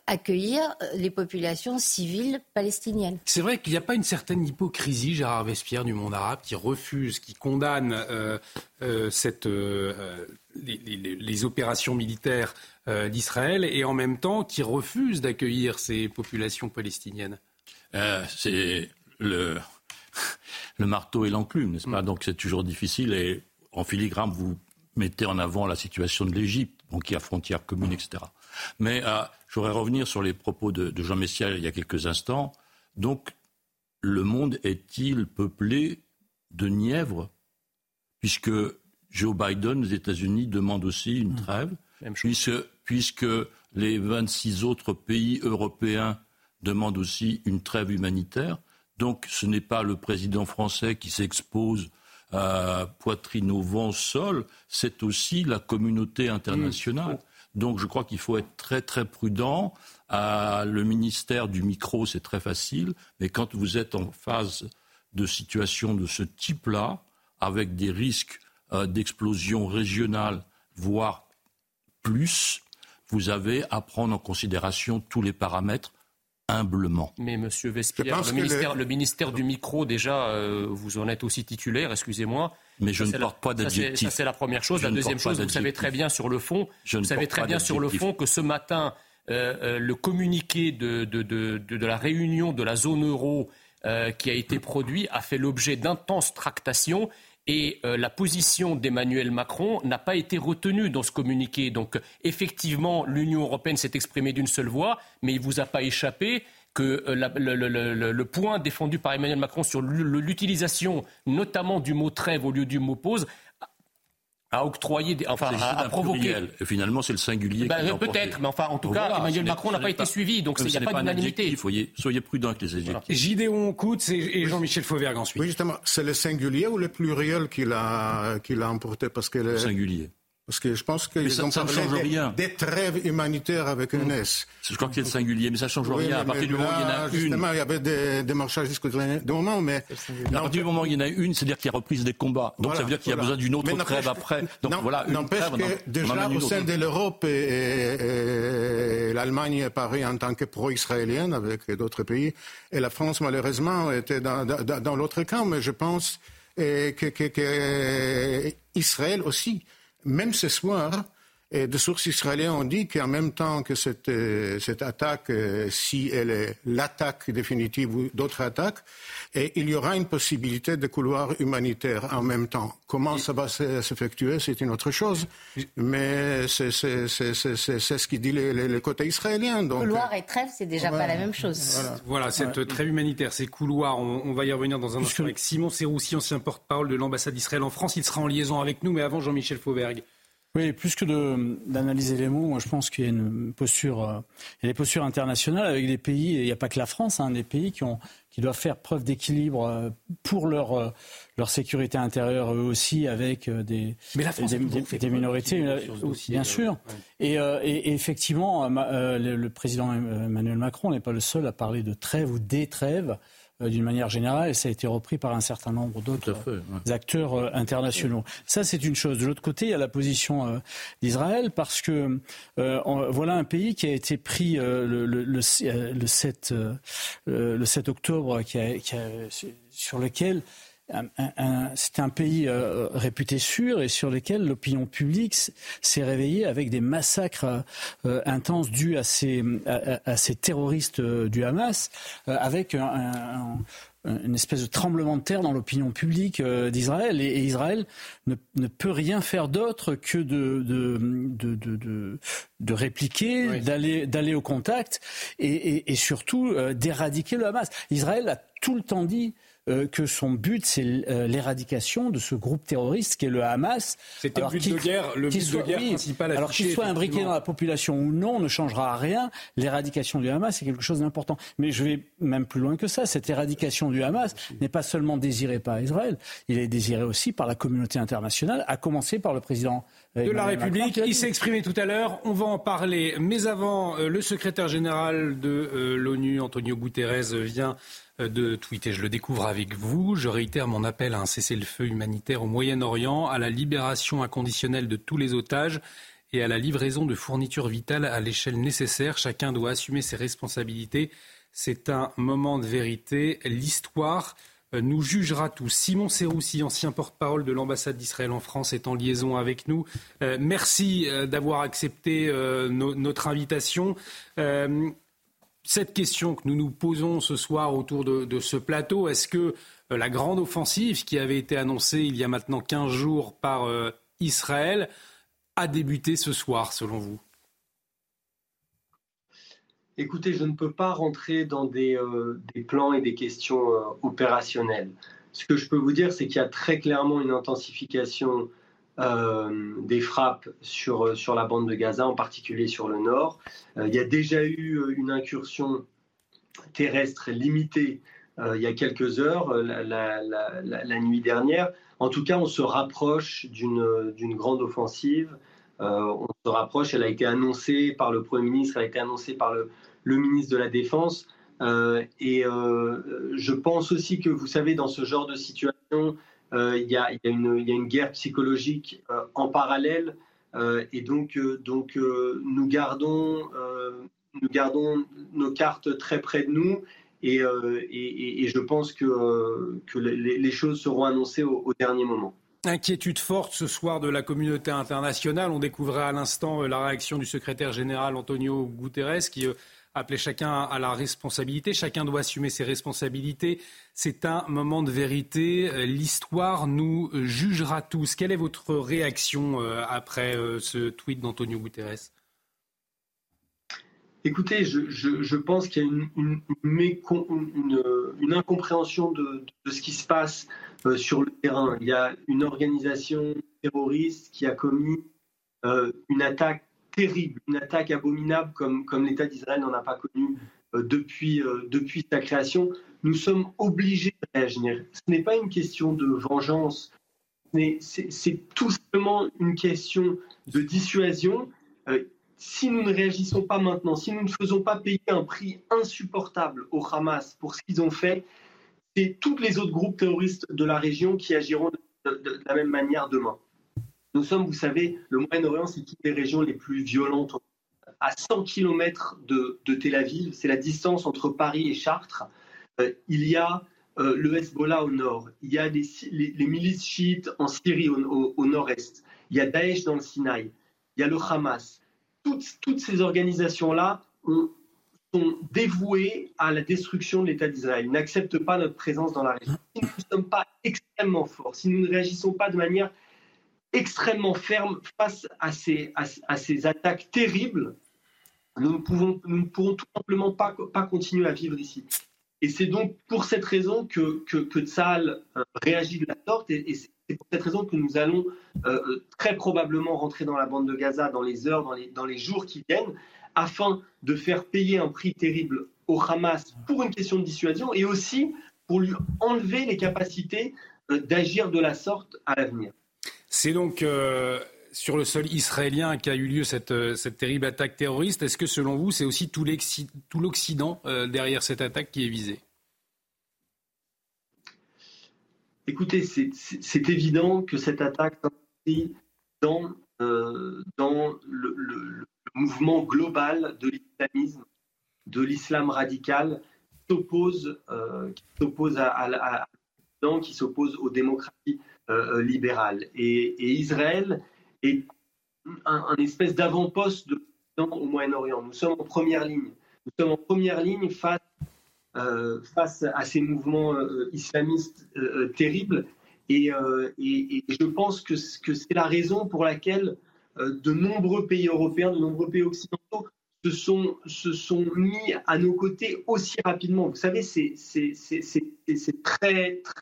accueillir les populations civiles palestiniennes. C'est vrai qu'il n'y a pas une certaine hypocrisie, Gérard Vespierre, du monde arabe, qui refuse, qui condamne cette, les, les, opérations militaires d'Israël et en même temps qui refuse d'accueillir ces populations palestiniennes euh, C'est le, [laughs] le marteau et l'enclume, n'est-ce pas? Mm. Donc c'est toujours difficile et en filigrane, vous mettez en avant la situation de l'Égypte, donc qui a frontières communes, etc. Mais euh, je voudrais revenir sur les propos de, de Jean Messial il y a quelques instants. Donc, le monde est-il peuplé de Nièvres? Puisque Joe Biden, aux États-Unis, demande aussi une mm. trêve puisque, puisque les 26 autres pays européens demandent aussi une trêve humanitaire. Donc ce n'est pas le président français qui s'expose à poitrine au vent, sol, c'est aussi la communauté internationale. Mmh. Donc je crois qu'il faut être très très prudent. À le ministère du micro, c'est très facile, mais quand vous êtes en phase de situation de ce type-là, avec des risques euh, d'explosion régionale, voire plus, vous avez à prendre en considération tous les paramètres humblement. Mais Monsieur Vespierre, le ministère, le ministère, du micro, déjà, euh, vous en êtes aussi titulaire, excusez-moi. Mais je ne porte pas d'adjectif. Ça, c'est la première chose. la deuxième chose, vous savez très bien sur le fond, vous savez très bien sur le fond que ce matin, euh, euh, le communiqué de, de, de, de, la réunion de la zone euro qui a été produit a fait l'objet d'intenses tractations et euh, la position d'Emmanuel Macron n'a pas été retenue dans ce communiqué. Donc effectivement, l'Union européenne s'est exprimée d'une seule voix, mais il ne vous a pas échappé que euh, le, point défendu par Emmanuel Macron sur l'utilisation notamment du mot trêve au lieu du mot pause à octroyer, enfin à, provoquer. Et finalement, c'est le singulier. Bah, peut-être, mais enfin, en tout cas, Emmanuel Macron n'a pas, été suivi, donc il n'y a pas d'unanimité. Soyez, soyez prudents avec les adjectifs. Gideon Coutts et Jean-Michel Fauvergue ensuite. Oui, justement, c'est le singulier ou le pluriel qui l'a qui l'a emporté parce que le singulier. Parce que je pense qu'ils ont ça change rien. des trêves humanitaires avec un S. Je crois qu'il est singulier, mais ça ne change rien. À partir du moment où il y en a une. Justement, il y avait des démarchages de moment, mais. À partir du moment où il y en a une, c'est-dire qu'il y a reprise des combats. Donc ça veut dire qu'il y a besoin d'une autre trêve après. Donc voilà, N'empêche que déjà au sein de l'Europe et, l'Allemagne est pareil en tant que pro-israélienne avec d'autres pays. Et la France, malheureusement, était dans, dans, l'autre camp, mais je pense que, que, que Israël aussi même ce soir, et de sources israéliennes ont dit qu'en même temps que cette, euh, cette attaque, euh, si elle est l'attaque définitive ou d'autres attaques, et il y aura une possibilité de couloir humanitaire en même temps. Comment ça va s'effectuer, c'est une autre chose, mais c'est ce qui dit le, côté israélien. Donc, couloir et trêve, c'est déjà pas la même chose. Voilà, cette trêve humanitaire, ces couloirs, on, va y revenir dans un instant avec Simon Serroussi, ancien porte-parole de l'ambassade d'Israël en France. Il sera en liaison avec nous, mais avant Jean-Michel Fauvergue. Oui, plus que d'analyser les mots, moi je pense qu'il y a une posture, euh, il y a des postures internationales avec des pays, et il n'y a pas que la France, hein, des pays qui, ont, qui doivent faire preuve d'équilibre euh, pour leur, euh, leur sécurité intérieure eux aussi, avec des, Mais la France, des, des, minorités, bien sûr. Et, et, effectivement, le, le, président Emmanuel Macron n'est pas le seul à parler de trêve ou des trêves. Euh, d'une manière générale, et ça a été repris par un certain nombre d'autres acteurs euh, internationaux. Ça, c'est une chose. De l'autre côté, il y a la position euh, d'Israël, parce que voilà un pays qui a été pris le, le, le, 7, le 7 octobre, qui a, qui a, sur lequel c'est un pays euh, réputé sûr et sur lequel l'opinion publique s'est réveillée avec des massacres euh, intenses dus à ces, à, ces terroristes euh, du Hamas, avec une espèce de tremblement de terre dans l'opinion publique d'Israël. Et, Israël ne, peut rien faire d'autre que de, de, de, de, répliquer, d'aller, d'aller au contact et, et surtout d'éradiquer le Hamas. Israël a tout le temps dit euh, que son but, c'est euh, l'éradication de ce groupe terroriste qui est le Hamas. C'était le but de guerre, le but de guerre principal Alors qu'il soit imbriqué dans la population ou non ne changera rien. L'éradication du Hamas, c'est quelque chose d'important. Mais je vais même plus loin que ça. Cette éradication du Hamas n'est pas seulement désirée par Israël, il est désiré aussi par la communauté internationale, à commencer par le président de la République. Il s'est exprimé tout à l'heure. On va en parler. Mais avant, euh, le secrétaire général de l'ONU, Antonio Guterres, vient euh, de tweeter. Je le découvre avec vous. Je réitère mon appel à un cessez-le-feu humanitaire au Moyen-Orient, à la libération inconditionnelle de tous les otages et à la livraison de fournitures vitales à l'échelle nécessaire. Chacun doit assumer ses responsabilités. C'est un moment de vérité. L'histoire euh, nous jugera tous. Simon Serroussi, ancien porte-parole de l'ambassade d'Israël en France, est en liaison avec nous. Euh, merci d'avoir accepté notre invitation cette question que nous nous posons ce soir autour de, ce plateau, est-ce que euh, la grande offensive qui avait été annoncée il y a maintenant 15 jours par euh, Israël a débuté ce soir, selon vous? Écoutez, je ne peux pas rentrer dans des, euh, plans et des questions opérationnelles. Ce que je peux vous dire, c'est qu'il y a très clairement une intensification euh, des frappes sur, euh, sur la bande de Gaza, en particulier sur le nord. Euh, il y a déjà eu une incursion terrestre limitée il y a quelques heures, la, nuit dernière. En tout cas, on se rapproche d'une grande offensive. on se rapproche, elle a été annoncée par le Premier ministre, elle a été annoncée par le, le ministre de la Défense. et je pense aussi que, vous savez, dans ce genre de situation, il y, a, une guerre psychologique en parallèle. et donc, nous, gardons, nos cartes très près de nous. Et, je pense que, les, choses seront annoncées au, dernier moment. Inquiétude forte ce soir de la communauté internationale. On découvrait à l'instant la réaction du secrétaire général Antonio Guterres qui appeler chacun à la responsabilité. Chacun doit assumer ses responsabilités. C'est un moment de vérité. L'histoire nous jugera tous. Quelle est votre réaction euh, après euh, ce tweet d'Antonio Guterres? Écoutez, je, pense qu'il y a une, une, incompréhension de, ce qui se passe euh, sur le terrain. Il y a une organisation terroriste qui a commis une attaque terrible, une attaque abominable comme, comme l'État d'Israël n'en a pas connu euh, depuis, euh, depuis sa création, nous sommes obligés de réagir. Ce n'est pas une question de vengeance, c'est tout simplement une question de dissuasion. Euh, si nous ne réagissons pas maintenant, si nous ne faisons pas payer un prix insupportable au Hamas pour ce qu'ils ont fait, c'est tous les autres groupes terroristes de la région qui agiront de la même manière demain. Nous sommes, vous savez, le Moyen-Orient, c'est une des régions les plus violentes. À 100 km de, Tel Aviv, c'est la distance entre Paris et Chartres. Euh, il y a euh, le Hezbollah au nord, il y a les, milices chiites en Syrie au, nord-est, il y a Daesh dans le Sinaï, il y a le Hamas. Toutes, ces organisations-là sont dévouées à la destruction de l'État d'Israël, n'acceptent pas notre présence dans la région. Si nous ne sommes pas extrêmement forts, si nous ne réagissons pas de manière extrêmement ferme face à ces, attaques terribles, nous ne, pourrons tout simplement pas, continuer à vivre ici. Et c'est donc pour cette raison que, que, que euh, réagit de la sorte, et, c'est pour cette raison que nous allons euh, très probablement rentrer dans la bande de Gaza dans les heures, dans les, jours qui viennent, afin de faire payer un prix terrible au Hamas pour une question de dissuasion, et aussi pour lui enlever les capacités euh, d'agir de la sorte à l'avenir. C'est donc euh, sur le sol israélien qu'a eu lieu cette, euh, terrible attaque terroriste. Est-ce que selon vous, c'est aussi tout l'Occident euh, derrière cette attaque qui est visé Écoutez, c'est évident que cette attaque s'inscrit dans, le, mouvement global de l'islamisme, de l'islam radical, qui s'oppose à, à, à, qui s'oppose aux démocraties euh, euh, libérale. Et, Israël est un, espèce d'avant-poste au Moyen-Orient. Nous sommes en première ligne. Nous sommes en première ligne face, euh, face à ces mouvements islamistes terribles. Et, je pense que, que c'est la raison pour laquelle de nombreux pays européens, de nombreux pays occidentaux se sont, se sont mis à nos côtés aussi rapidement. Vous savez, c'est très, très,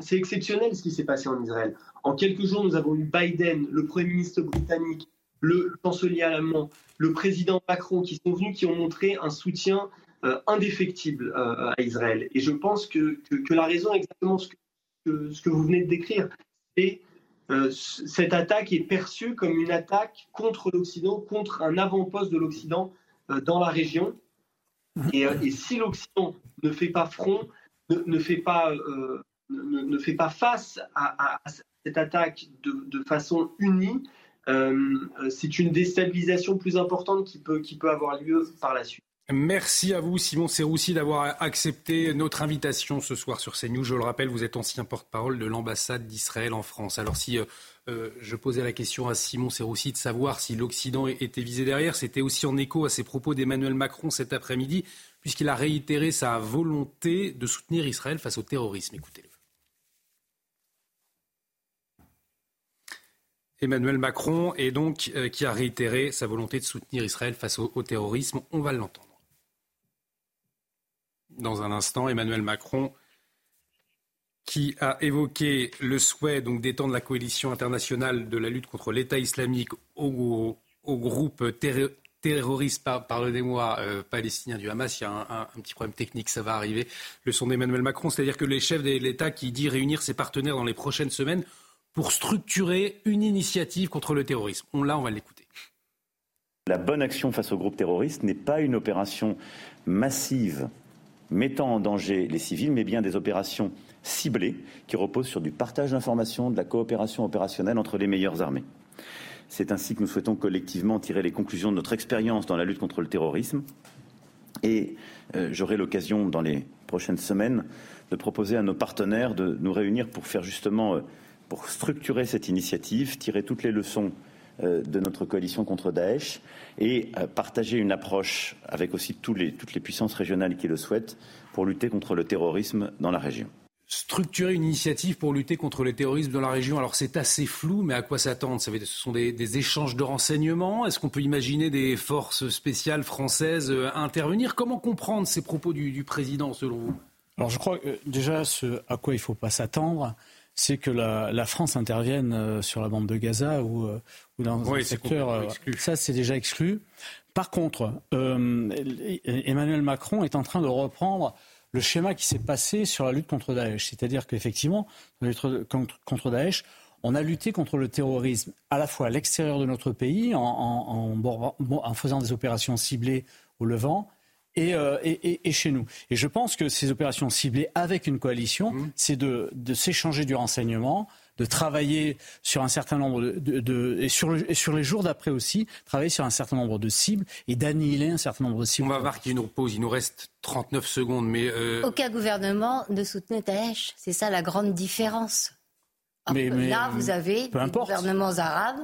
c'est exceptionnel ce qui s'est passé en Israël. En quelques jours, nous avons eu Biden, le Premier ministre britannique, le chancelier allemand, le président Macron qui sont venus, qui ont montré un soutien euh, indéfectible euh, à Israël. Et je pense que, que, la raison est exactement ce que, ce que vous venez de décrire. Euh, cette attaque est perçue comme une attaque contre l'Occident, contre un avant-poste de l'Occident dans la région. Et, et si l'Occident ne fait pas front, ne, fait, pas, euh, ne, fait pas face à, cette attaque de, façon unie, euh, c'est une déstabilisation plus importante qui peut, qui peut avoir lieu par la suite. Merci à vous, Simon Serroussi, d'avoir accepté notre invitation ce soir sur CNews. Je le rappelle, vous êtes ancien porte-parole de l'ambassade d'Israël en France. Alors, si euh, je posais la question à Simon Serroussi de savoir si l'Occident était visé derrière, c'était aussi en écho à ces propos d'Emmanuel Macron cet après-midi puisqu'il a réitéré sa volonté de soutenir Israël face au terrorisme. Écoutez-le. Emmanuel Macron et donc euh, qui a réitéré sa volonté de soutenir Israël face au, terrorisme. On va l'entendre. Dans un instant, Emmanuel Macron qui a évoqué le souhait d'étendre la coalition internationale de la lutte contre l'État islamique au, groupe terroristes, pardonnez-moi, euh, palestiniens du Hamas, il y a un, petit problème technique, ça va arriver. Le son d'Emmanuel Macron, c'est-à-dire que les chefs de l'État qui dit réunir ses partenaires dans les prochaines semaines pour structurer une initiative contre le terrorisme. On l'a, on va l'écouter. La bonne action face au groupe terroriste n'est pas une opération massive mettant en danger les civils, mais bien des opérations ciblées qui reposent sur du partage d'informations, de la coopération opérationnelle entre les meilleures armées. C'est ainsi que nous souhaitons collectivement tirer les conclusions de notre expérience dans la lutte contre le terrorisme. Et euh, j'aurai l'occasion dans les prochaines semaines de proposer à nos partenaires de nous réunir pour faire justement, euh, pour structurer cette initiative, tirer toutes les leçons euh, de notre coalition contre Daesh et partager une approche avec aussi toutes les puissances régionales qui le souhaitent pour lutter contre le terrorisme dans la région structurer une initiative pour lutter contre le terrorisme dans la région. Alors c'est assez flou, mais à quoi s'attendre? Ce sont des, échanges de renseignements? Est-ce qu'on peut imaginer des forces spéciales françaises euh, intervenir? Comment comprendre ces propos du, président selon vous? Alors je crois que euh, déjà ce à quoi il ne faut pas s'attendre, c'est que la, France intervienne euh, sur la bande de Gaza ou, dans un secteur. ça c'est déjà exclu. Par contre, Emmanuel Macron est en train de reprendre le schéma qui s'est passé sur la lutte contre Daesh. C'est-à-dire qu'effectivement, la lutte contre, Daesh, on a lutté contre le terrorisme à la fois à l'extérieur de notre pays, en, faisant des opérations ciblées au Levant, euh, et, chez nous. Et je pense que ces opérations ciblées avec une coalition, mmh. c'est de s'échanger du renseignement, de travailler sur un certain nombre de, et, sur sur les jours d'après aussi, travailler sur un certain nombre de cibles et d'annihiler un certain nombre de cibles. On va marquer une pause. Il nous reste 39 secondes, mais euh... aucun gouvernement ne soutenait Daesh. C'est ça la grande différence. Mais, là, vous avez des gouvernements arabes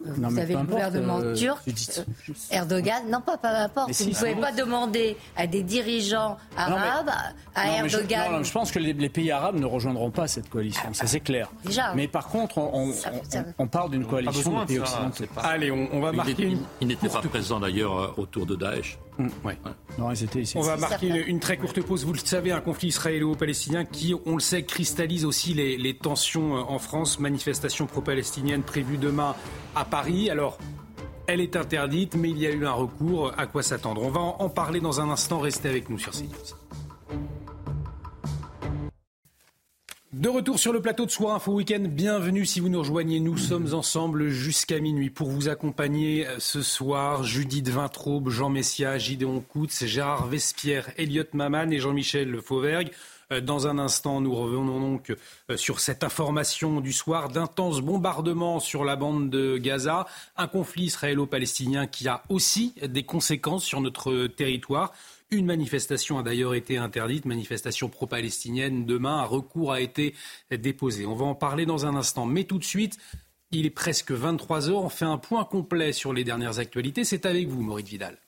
vous avez le gouvernement euh, turc, euh, Erdogan. Non, pas, peu importe. vous ne pouvez pas demander à des dirigeants arabes, à Erdogan. Je, pense que les, pays arabes ne rejoindront pas cette coalition, ça c'est clair. Déjà, mais par contre, on, parle d'une coalition de pays occidentaux. Allez, on, va marquer. Il, n'était pas présent d'ailleurs euh, autour de Daesh. Mm. Non, ils étaient ici. On va marquer une, très courte pause. Vous le savez, un conflit israélo-palestinien qui, on le sait, cristallise aussi les, les tensions en France. Manifestation pro-palestinienne prévue demain à Paris. Alors, elle est interdite, mais il y a eu un recours. À quoi s'attendre? On va en parler dans un instant. Restez avec nous sur CNews. De retour sur le plateau de Soir Info Week-end, bienvenue si vous nous rejoignez. Nous sommes ensemble jusqu'à minuit pour vous accompagner euh, ce soir. Judith Vintraube, Jean Messia, Gideon Koutz, Gérard Vespierre, Elliot Maman et Jean-Michel Fauvergue. Euh, dans un instant, nous revenons donc euh, sur cette information du soir d'intenses bombardements sur la bande de Gaza, un conflit israélo-palestinien qui a aussi des conséquences sur notre territoire. Une manifestation a d'ailleurs été interdite, manifestation pro-palestinienne. Demain, un recours a été déposé. On va en parler dans un instant. Mais tout de suite, il est presque 23 heures. On fait un point complet sur les dernières actualités. C'est avec vous, Maurice Vidal.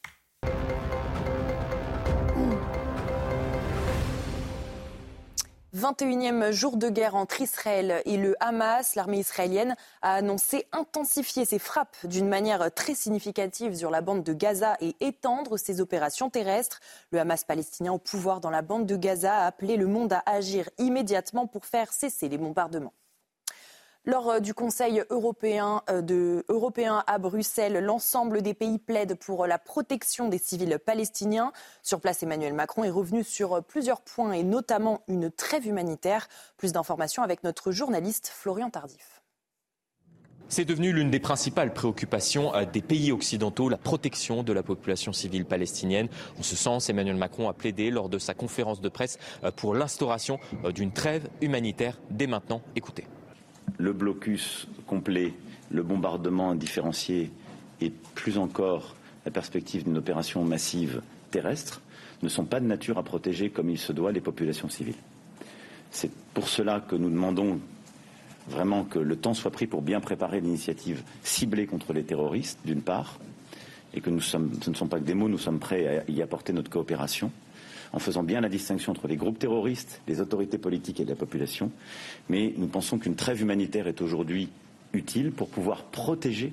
21e jour de guerre entre Israël et le Hamas. L'armée israélienne a annoncé intensifier ses frappes d'une manière très significative sur la bande de Gaza et étendre ses opérations terrestres. Le Hamas palestinien au pouvoir dans la bande de Gaza a appelé le monde à agir immédiatement pour faire cesser les bombardements. Lors euh, du Conseil européen, euh, européen à Bruxelles, l'ensemble des pays plaident pour la protection des civils palestiniens. Sur place, Emmanuel Macron est revenu sur plusieurs points et notamment une trêve humanitaire. Plus d'informations avec notre journaliste Florian Tardif. C'est devenu l'une des principales préoccupations euh, des pays occidentaux, la protection de la population civile palestinienne. En ce sens, Emmanuel Macron a plaidé lors de sa conférence de presse pour l'instauration d'une trêve humanitaire dès maintenant. Écoutez le blocus complet, le bombardement différencié et plus encore la perspective d'une opération massive terrestre ne sont pas de nature à protéger comme il se doit les populations civiles. C'est pour cela que nous demandons vraiment que le temps soit pris pour bien préparer l'initiative ciblée contre les terroristes, d'une part, et que nous sommes, ce ne sont pas que des mots, nous sommes prêts à y apporter notre coopération en faisant bien la distinction entre les groupes terroristes, les autorités politiques et la population. Mais nous pensons qu'une trêve humanitaire est aujourd'hui utile pour pouvoir protéger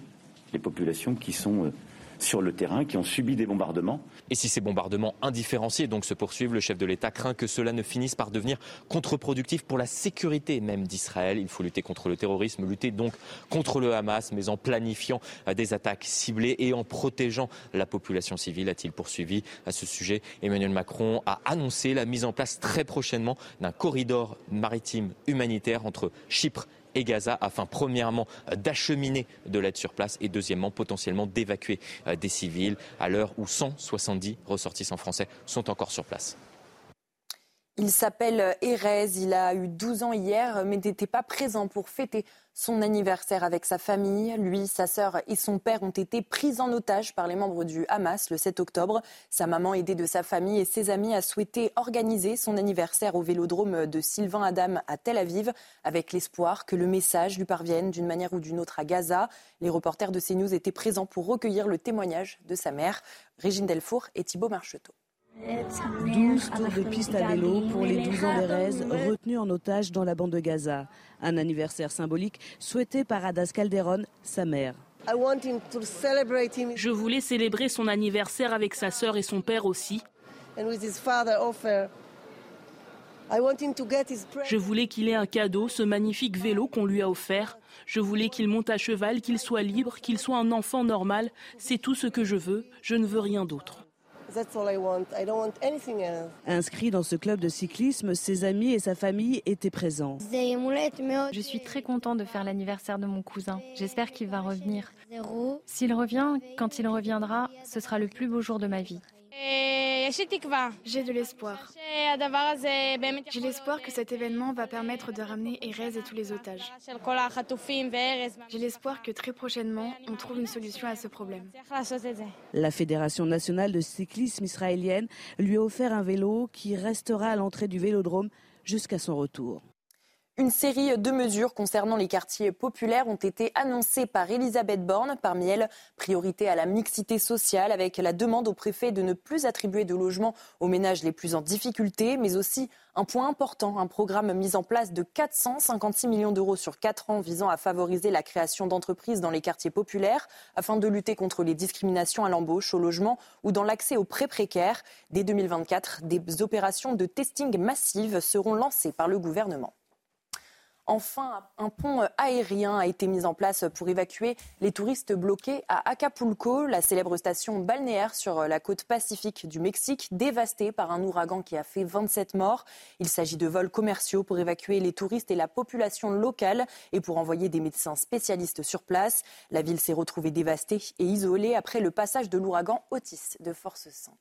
les populations qui sont euh, sur le terrain, qui ont subi des bombardements. Et si ces bombardements indifférenciés donc se poursuivent, le chef de l'État craint que cela ne finisse par devenir contre-productif pour la sécurité même d'Israël. Il faut lutter contre le terrorisme, lutter donc contre le Hamas, mais en planifiant euh, des attaques ciblées et en protégeant la population civile, a-t-il poursuivi à ce sujet. Emmanuel Macron a annoncé la mise en place très prochainement d'un corridor maritime humanitaire entre Chypre Gaza afin premièrement d'acheminer de l'aide sur place et deuxièmement potentiellement d'évacuer euh, des civils à l'heure où 170 ressortissants français sont encore sur place. Il s'appelle Erez, il a eu 12 ans hier, mais n'était pas présent pour fêter son anniversaire avec sa famille. Lui, sa sœur et son père ont été pris en otage par les membres du Hamas le 7 octobre. Sa maman, aidée de sa famille et ses amis, a souhaité organiser son anniversaire au vélodrome de Sylvain Adam à Tel Aviv, avec l'espoir que le message lui parvienne d'une manière ou d'une autre à Gaza. Les reporters de CNews étaient présents pour recueillir le témoignage de sa mère, Régine Delfour et Thibault Marcheteau. 12 tours de piste à vélo pour les 12 ans d'Erez retenus en otage dans la bande de Gaza. Un anniversaire symbolique souhaité par Adas Calderon, sa mère. Je voulais célébrer son anniversaire avec sa sœur et son père aussi. Je voulais qu'il ait un cadeau, ce magnifique vélo qu'on lui a offert. Je voulais qu'il monte à cheval, qu'il soit libre, qu'il soit un enfant normal. C'est tout ce que je veux. Je ne veux rien d'autre. Inscrit dans ce club de cyclisme, ses amis et sa famille étaient présents. Je suis très content de faire l'anniversaire de mon cousin. J'espère qu'il va revenir. S'il revient, quand il reviendra, ce sera le plus beau jour de ma vie. J'ai de l'espoir. J'ai l'espoir que cet événement va permettre de ramener Erez et tous les otages. J'ai l'espoir que très prochainement, on trouve une solution à ce problème. La Fédération nationale de cyclisme israélienne lui a offert un vélo qui restera à l'entrée du vélodrome jusqu'à son retour. Une série de mesures concernant les quartiers populaires ont été annoncées par Elisabeth Borne. Parmi elles, priorité à la mixité sociale avec la demande au préfet de ne plus attribuer de logements aux ménages les plus en difficulté, mais aussi un point important, un programme mis en place de 456 millions d'euros sur 4 ans visant à favoriser la création d'entreprises dans les quartiers populaires afin de lutter contre les discriminations à l'embauche, au logement ou dans l'accès aux prêts précaires. Dès 2024, des opérations de testing massives seront lancées par le gouvernement. Enfin, un pont aérien a été mis en place pour évacuer les touristes bloqués à Acapulco, la célèbre station balnéaire sur la côte pacifique du Mexique, dévastée par un ouragan qui a fait 27 morts. Il s'agit de vols commerciaux pour évacuer les touristes et la population locale et pour envoyer des médecins spécialistes sur place. La ville s'est retrouvée dévastée et isolée après le passage de l'ouragan Otis de force 5.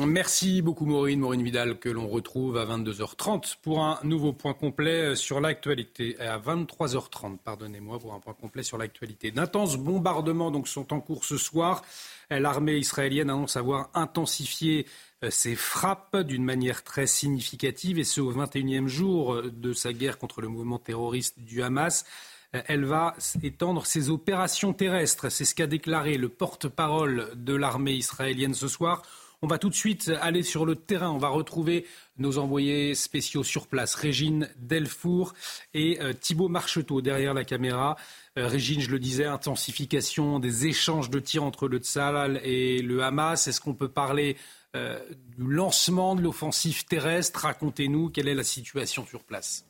Merci beaucoup Maureen, Maureen Vidal, que l'on retrouve à 22h30 pour un nouveau point complet sur l'actualité. À 23h30, pardonnez-moi, pour un point complet sur l'actualité. D'intenses bombardements donc, sont en cours ce soir. L'armée israélienne annonce avoir intensifié euh, ses frappes d'une manière très significative, et ce au 21e jour de sa guerre contre le mouvement terroriste du Hamas euh, elle va étendre ses opérations terrestres. C'est ce qu'a déclaré le porte-parole de l'armée israélienne ce soir. On va tout de suite aller sur le terrain. On va retrouver nos envoyés spéciaux sur place, Régine Delfour et euh, Thibault Marcheteau derrière la caméra. Euh, Régine, je le disais, intensification des échanges de tirs entre le Tzal et le Hamas. Est-ce qu'on peut parler euh, du lancement de l'offensive terrestre? Racontez-nous quelle est la situation sur place.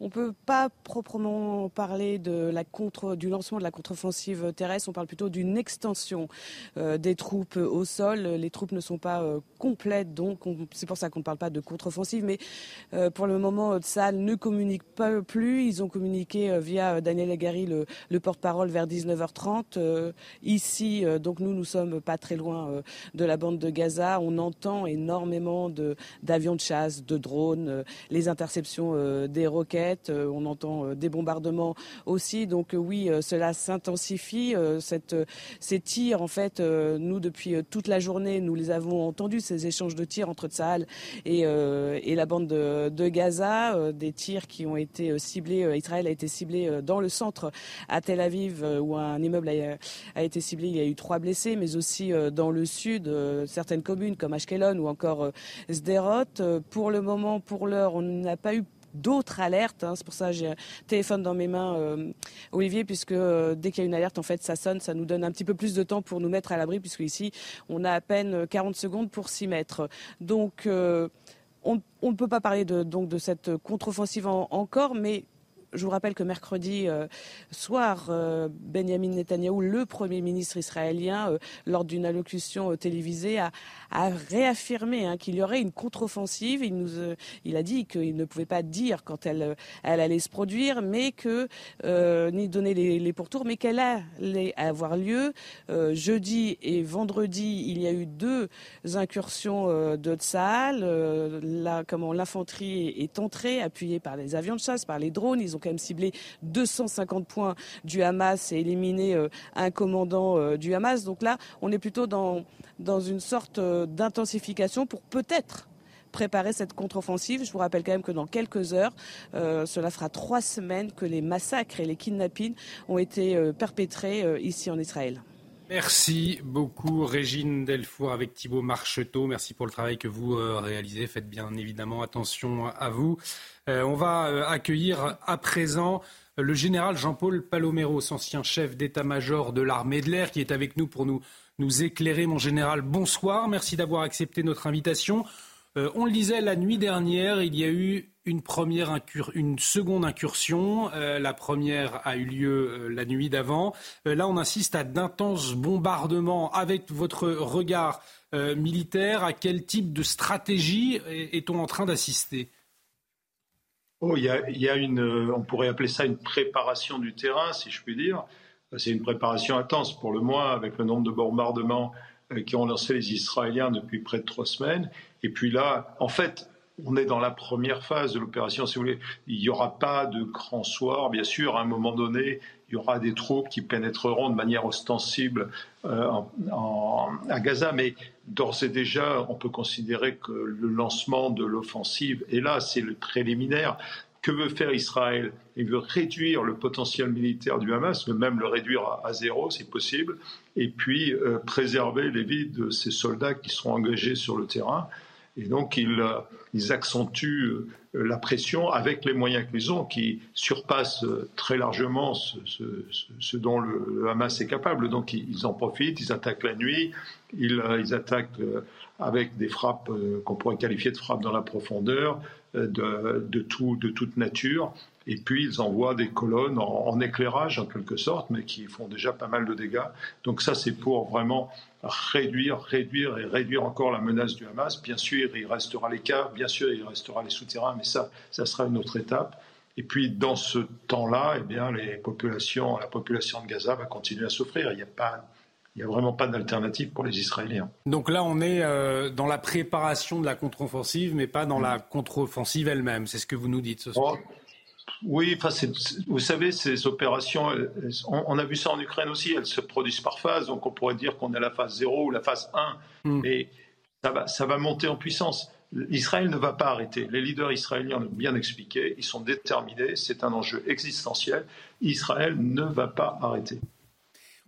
On peut pas proprement parler de la contre, du lancement de la contre-offensive terrestre, on parle plutôt d'une extension euh, des troupes au sol. Les troupes ne sont pas euh, complètes, donc c'est pour ça qu'on ne parle pas de contre-offensive. Mais euh, pour le moment, Tsal ne communique pas plus. Ils ont communiqué via Daniel Agari, le, le porte-parole, vers 19h30. ici, donc nous, nous sommes pas très loin de la bande de Gaza. On entend énormément d'avions de, chasse, de drones, les interceptions des roquettes. Euh, on entend euh, des bombardements aussi. Donc euh, oui, cela s'intensifie. ces tirs, en fait, nous depuis toute la journée, nous les avons entendus ces échanges de tirs entre Tsahal et, la bande de, Gaza, des tirs qui ont été ciblés. Israël a été ciblé dans le centre à Tel Aviv où un immeuble a, été ciblé. Il y a eu trois blessés, mais aussi dans le sud, certaines communes comme Ashkelon ou encore Sderot. Pour le moment, pour l'heure, on n'a pas eu d'autres alertes. Hein. C'est pour ça que j'ai un téléphone dans mes mains, euh, Olivier, puisque euh, dès qu'il y a une alerte, en fait, ça sonne, ça nous donne un petit peu plus de temps pour nous mettre à l'abri, puisque ici, on a à peine 40 secondes pour s'y mettre. Donc, on, ne peut pas parler de, donc, de cette contre-offensive encore, mais je vous rappelle que mercredi euh, soir, euh, Benjamin Netanyahou, le Premier ministre israélien, euh, lors d'une allocution télévisée, a, réaffirmé hein, qu'il y aurait une contre-offensive. Il, a dit qu'il ne pouvait pas dire quand elle, allait se produire, mais que ni donner les, pourtours, mais qu'elle allait avoir lieu. jeudi et vendredi, il y a eu deux incursions de Tsahal. comment l'infanterie est entrée, appuyée par les avions de chasse, par les drones. Quand même ciblé 250 points du Hamas et éliminé euh, un commandant euh, du Hamas. Donc là, on est plutôt dans, dans une sorte euh, d'intensification pour peut-être préparer cette contre-offensive. Je vous rappelle quand même que dans quelques heures, cela fera trois semaines que les massacres et les kidnappings ont été perpétrés ici en Israël. Merci beaucoup Régine Delfour avec Thibault Marcheteau. Merci pour le travail que vous euh, réalisez. Faites bien évidemment attention à vous. Euh, on va euh, accueillir à présent le général Jean-Paul Paloméros, ancien chef d'état-major de l'armée de l'air, qui est avec nous pour nous, nous éclairer. Mon général, bonsoir. Merci d'avoir accepté notre invitation. On le disait la nuit dernière, il y a eu une, première une seconde incursion. Euh, la première a eu lieu euh, la nuit d'avant. Euh, là, on insiste à d'intenses bombardements. Avec votre regard militaire, à quel type de stratégie est-on en train d'assister? Oh, il y, a, une, on pourrait appeler ça une préparation du terrain, si je puis dire. C'est une préparation intense pour le moins, avec le nombre de bombardements qui ont lancé les Israéliens depuis près de trois semaines. Et puis là, en fait, on est dans la première phase de l'opération, si vous voulez. Il n'y aura pas de grand soir, bien sûr, à un moment donné, il y aura des troupes qui pénétreront de manière ostensible euh, à Gaza, mais d'ores et déjà, on peut considérer que le lancement de l'offensive, et là, c'est le préliminaire. Que veut faire Israël? Il veut réduire le potentiel militaire du Hamas, mais même le réduire à, zéro, si possible, et puis euh, préserver les vies de ces soldats qui seront engagés sur le terrain. Et donc, ils, euh, ils accentuent euh, la pression avec les moyens qu'ils ont, qui surpassent euh, très largement ce, dont le, Hamas est capable. Donc, ils, en profitent, ils attaquent la nuit, ils, ils attaquent avec des frappes qu'on pourrait qualifier de frappes dans la profondeur, de, tout, de toute nature. Et puis, ils envoient des colonnes en, éclairage, en quelque sorte, mais qui font déjà pas mal de dégâts. Donc ça, c'est pour vraiment réduire, réduire et réduire encore la menace du Hamas. Bien sûr, il restera cas, bien sûr, il restera les souterrains, mais ça, ça sera une autre étape. Et puis, dans ce temps-là, eh bien, les populations, la population de Gaza va continuer à souffrir. Il n'y a pas il n'y a vraiment pas d'alternative pour les Israéliens. Donc là, on est euh, dans la préparation de la contre-offensive, mais pas dans la contre-offensive elle-même. C'est ce que vous nous dites ce soir. Oh, oui, enfin, vous savez, ces opérations, on, a vu ça en Ukraine aussi, elles se produisent par phase, donc on pourrait dire qu'on est à la phase 0 ou la phase 1, hmm. mais ça va, ça va monter en puissance. Israël ne va pas arrêter. Les leaders israéliens l'ont bien expliqué, ils sont déterminés, c'est un enjeu existentiel. Israël ne va pas arrêter.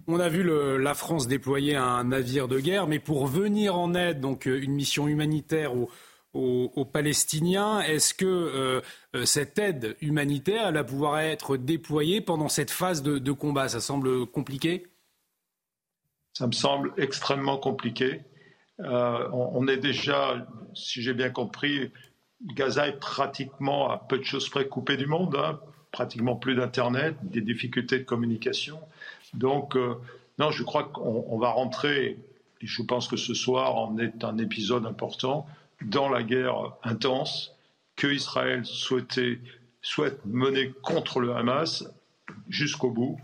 On a vu la France déployer un navire de guerre, mais pour venir en aide, donc euh, une mission humanitaire au aux, Palestiniens. Est-ce que euh, euh, cette aide humanitaire va pouvoir être déployée pendant cette phase de, combat? Ça semble compliqué Ça me semble extrêmement compliqué. Euh, on, est déjà, si j'ai bien compris, Gaza est pratiquement à peu de choses près coupé du monde, hein. pratiquement plus d'Internet, des difficultés de communication. Donc, non, je crois qu'on va rentrer, et je pense que ce soir en est un épisode important, dans la guerre intense que Israël souhaitait, souhaite mener contre le Hamas jusqu'au bout.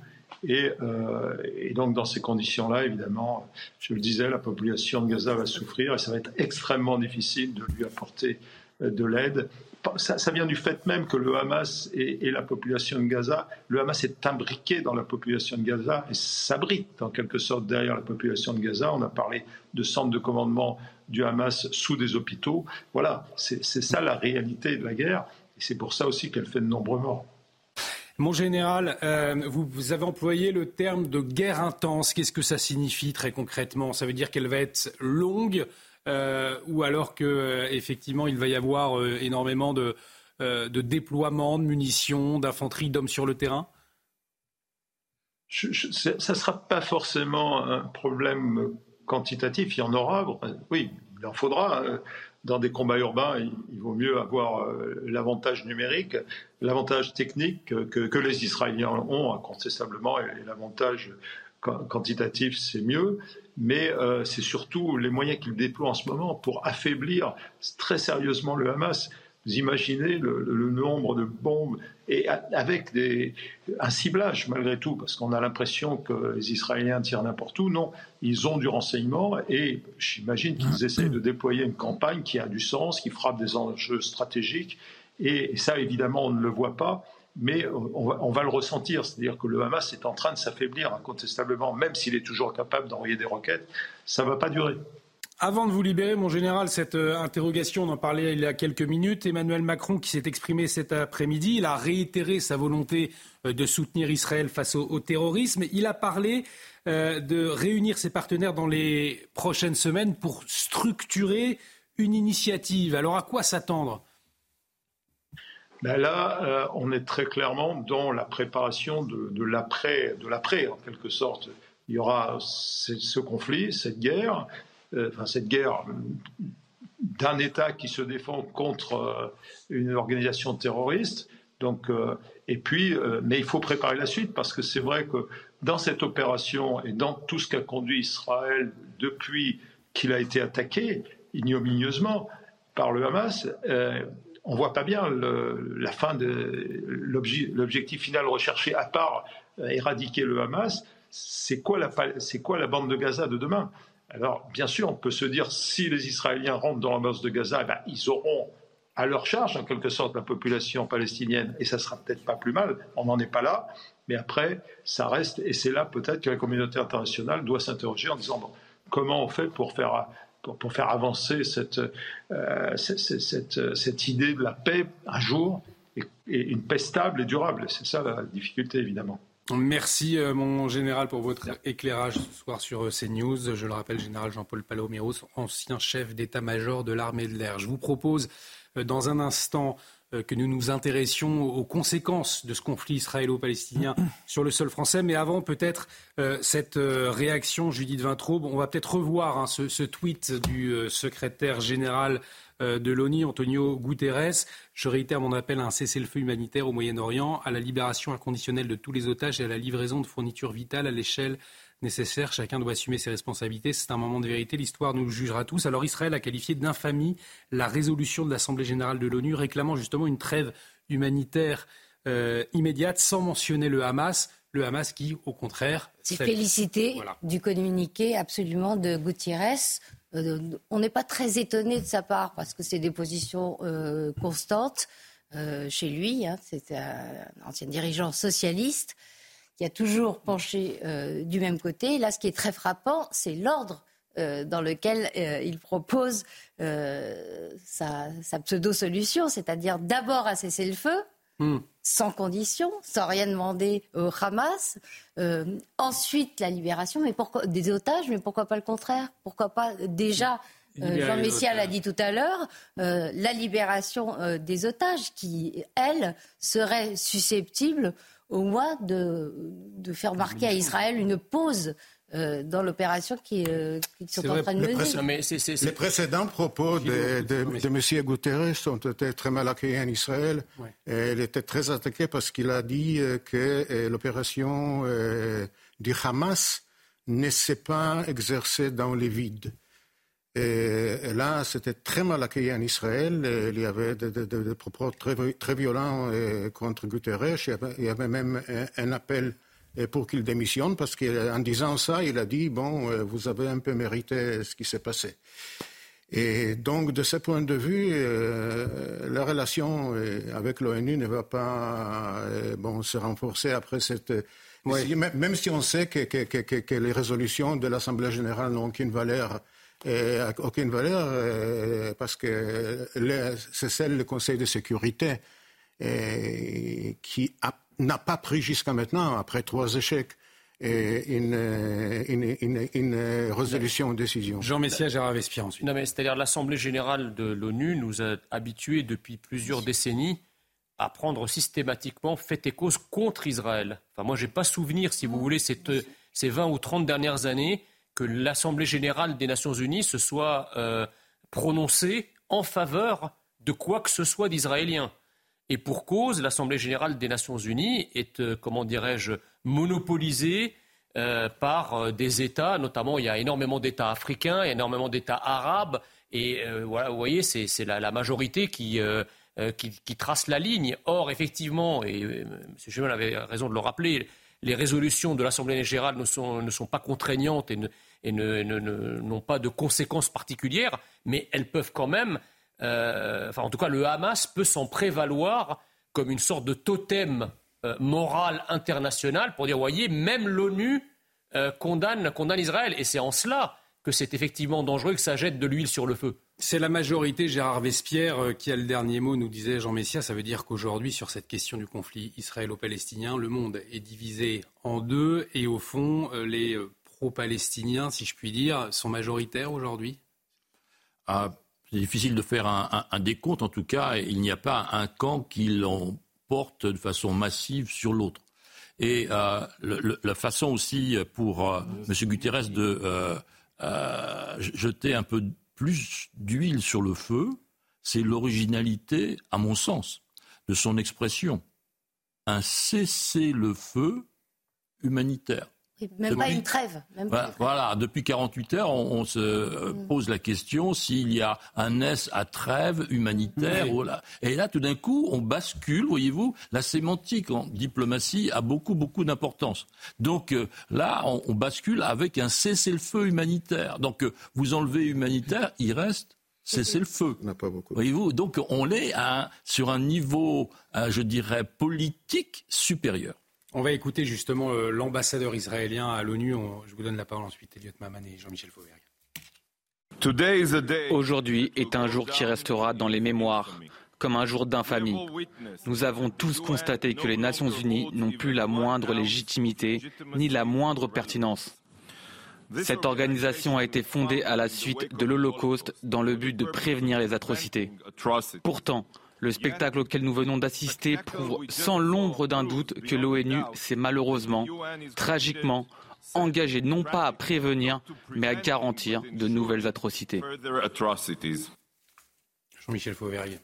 Et, euh, et, donc dans ces conditions-là, évidemment, je le disais, la population de Gaza va souffrir et ça va être extrêmement difficile de lui apporter euh, de l'aide ça, vient du fait même que le Hamas et, la population de Gaza, le Hamas est imbriqué dans la population de Gaza et s'abrite en quelque sorte derrière la population de Gaza. On a parlé de centres de commandement du Hamas sous des hôpitaux. Voilà, c'est ça la réalité de la guerre et c'est pour ça aussi qu'elle fait de nombreux morts. Mon général, euh, vous, avez employé le terme de guerre intense. Qu'est-ce que ça signifie très concrètement? Ça veut dire qu'elle va être longue, euh, ou alors qu'effectivement, il va y avoir euh, énormément de, de déploiement de munitions, d'infanterie, d'hommes sur le terrain? Ça ne sera pas forcément un problème quantitatif, il y en aura. Oui, il en faudra. Dans des combats urbains, il, vaut mieux avoir l'avantage numérique, l'avantage technique que, les Israéliens ont incontestablement, et l'avantage quantitatif, c'est mieux, mais euh, c'est surtout les moyens qu'il déploie en ce moment pour affaiblir très sérieusement le Hamas. Vous imaginez le, nombre de bombes et avec des, un ciblage malgré tout, parce qu'on a l'impression que les Israéliens tirent n'importe où. Non, ils ont du renseignement et j'imagine qu'ils essayent de déployer une campagne qui a du sens, qui frappe des enjeux stratégiques. et ça, évidemment, on ne le voit pas mais on va, le ressentir, c'est-à-dire que le Hamas est en train de s'affaiblir incontestablement, même s'il est toujours capable d'envoyer des roquettes, ça ne va pas durer. Avant de vous libérer, mon général, cette euh, interrogation, on en parlait il y a quelques minutes. Emmanuel Macron, qui s'est exprimé cet après-midi, il a réitéré sa volonté euh, de soutenir Israël face au, terrorisme. Il a parlé euh, de réunir ses partenaires dans les prochaines semaines pour structurer une initiative. Alors à quoi s'attendre? Ben là, on est très clairement dans la préparation de, l'après, de l'après en quelque sorte. Il y aura ce, conflit, cette guerre, enfin cette guerre d'un État qui se défend contre euh, une organisation terroriste. Donc, et puis, mais il faut préparer la suite parce que c'est vrai que dans cette opération et dans tout ce qu'a conduit Israël depuis qu'il a été attaqué ignominieusement par le Hamas, on voit pas bien la fin de l'objectif final recherché, à part euh, éradiquer le Hamas. C'est quoi la bande de Gaza de demain? Alors, bien sûr, on peut se dire si les Israéliens rentrent dans la bande de Gaza, eh ben, ils auront à leur charge, en quelque sorte, la population palestinienne, et ça sera peut-être pas plus mal. On n'en est pas là, mais après, ça reste, et c'est là peut-être que la communauté internationale doit s'interroger en disant comment on fait pour faire pour, faire avancer cette, euh, cette, cette, idée de la paix un jour et, une paix stable et durable? C'est ça la difficulté, évidemment. Merci, euh, mon général, pour votre éclairage ce soir sur euh, CNews. Je le rappelle, général Jean-Paul Paloméros, ancien chef d'état-major de l'armée de l'air. Je vous propose, dans un instant, euh, que nous nous intéressions aux conséquences de ce conflit israélo-palestinien [clears throat] sur le sol français. Mais avant, peut-être euh, cette euh, réaction, Judith Vintraube, on va peut-être revoir hein, ce, tweet du secrétaire général de l'ONU, Antonio Guterres. Je réitère mon appel à un cessez-le-feu humanitaire au Moyen-Orient, à la libération inconditionnelle de tous les otages et à la livraison de fournitures vitales à l'échelle nécessaire. Chacun doit assumer ses responsabilités. C'est un moment de vérité. L'histoire nous jugera tous. Alors Israël a qualifié d'infamie la résolution de l'Assemblée générale de l'ONU réclamant justement une trêve humanitaire euh, immédiate sans mentionner le Hamas. Le Hamas qui, au contraire, s'est félicité du communiqué absolument de Gutiérrez. Euh, on n'est pas très étonné de sa part parce que c'est des positions euh, constantes chez lui. Hein. c'est un ancien dirigeant socialiste qui a toujours penché euh, du même côté. Là, ce qui est très frappant, c'est l'ordre euh, dans lequel euh, il propose sa, pseudo-solution, c'est-à-dire d'abord à cesser le feu, hmm. sans condition, sans rien demander au Hamas. ensuite, la libération mais pourquoi, des otages, mais pourquoi pas le contraire? Pourquoi pas déjà Jean Messia l'a dit tout à l'heure, la libération des otages qui, elle, serait susceptible au moins de, de faire marquer à Israël une pause euh, dans l'opération qu'ils euh, sont en train de mener. Les précédents propos de, de, M. Guterres ont été très mal accueillis en Israël. il était très attaqué parce qu'il a dit euh, que l'opération du Hamas ne s'est pas exercée dans les vides. Et, là, c'était très mal accueilli en Israël. Il y avait des propos très, très violents euh, contre Guterres. Il y avait, même un, appel euh, pour qu'il démissionne, parce qu'en disant ça, il a dit, bon, euh, vous avez un peu mérité ce qui s'est passé. Et donc, de ce point de vue, la relation avec l'ONU ne va pas bon, se renforcer après cette... Même si on sait que, que les résolutions de l'Assemblée générale n'ont aucune valeur et aucune valeur euh, parce que c'est celle du Conseil de sécurité euh, qui n'a pas pris jusqu'à maintenant, après trois échecs, euh, une, une, une, résolution, une décision. Jean Messia, Gérard Vespierre ensuite. Non, mais c'est-à-dire l'Assemblée générale de l'ONU nous a habitués depuis plusieurs décennies à prendre systématiquement fait et cause contre Israël. Enfin, moi, je n'ai pas souvenir, si vous voulez, cette, ces 20 ou 30 dernières années, que l'Assemblée générale des Nations unies se soit euh, prononcée en faveur de quoi que ce soit d'israélien. Et pour cause, l'Assemblée générale des Nations unies est, euh, comment dirais-je, monopolisée euh, par des États, notamment il y a énormément d'États africains, énormément d'États arabes, et voilà, vous voyez, c'est la, la, majorité qui, euh, trace la ligne. Or, effectivement, et euh, M. Chemin avait raison de le rappeler, les résolutions de l'Assemblée générale ne sont, pas contraignantes et, n'ont pas de conséquences particulières, mais elles peuvent quand même, euh, enfin en tout cas le Hamas peut s'en prévaloir comme une sorte de totem moral international pour dire, voyez, même l'ONU condamne, condamne Israël. Et c'est en cela que c'est effectivement dangereux que ça jette de l'huile sur le feu. C'est la majorité, Gérard Vespierre, euh, qui a le dernier mot, nous disait Jean Messia. Ça veut dire qu'aujourd'hui, sur cette question du conflit israélo-palestinien, le monde est divisé en deux et au fond, euh, les euh, pro-palestiniens, si je puis dire, sont majoritaires aujourd'hui? Ah, C'est difficile de faire un, décompte. En tout cas, il n'y a pas un camp qui l'emporte de façon massive sur l'autre. Et la façon aussi pour M. Guterres de jeter un peu plus d'huile sur le feu, c'est l'originalité, à mon sens, de son expression. Un cessez-le-feu humanitaire. Même pas une trêve. voilà, depuis 48 heures, on, se euh, mm. pose la question s'il y a un S à trêve humanitaire. Et là, tout d'un coup, on bascule, voyez-vous, la sémantique en diplomatie a beaucoup, beaucoup d'importance. Donc euh, là, on, bascule avec un cessez-le-feu humanitaire. Donc euh, vous enlevez humanitaire, il reste cessez-le-feu. Voyez-vous, donc on est sur un niveau, je dirais, politique supérieur. On va écouter justement euh, l'ambassadeur israélien à l'ONU. Je vous donne la parole ensuite, Elliot Maman et Jean-Michel Fauvergue. Aujourd'hui est un jour qui restera dans les mémoires comme un jour d'infamie. Nous avons tous constaté que les Nations Unies n'ont plus la moindre légitimité ni la moindre pertinence. Cette organisation a été fondée à la suite de l'Holocauste dans le but de prévenir les atrocités. Pourtant, le spectacle auquel nous venons d'assister prouve sans l'ombre d'un doute que l'ONU s'est malheureusement, tragiquement, engagé non pas à prévenir, mais à garantir de nouvelles atrocités. Jean-Michel Fauvergue,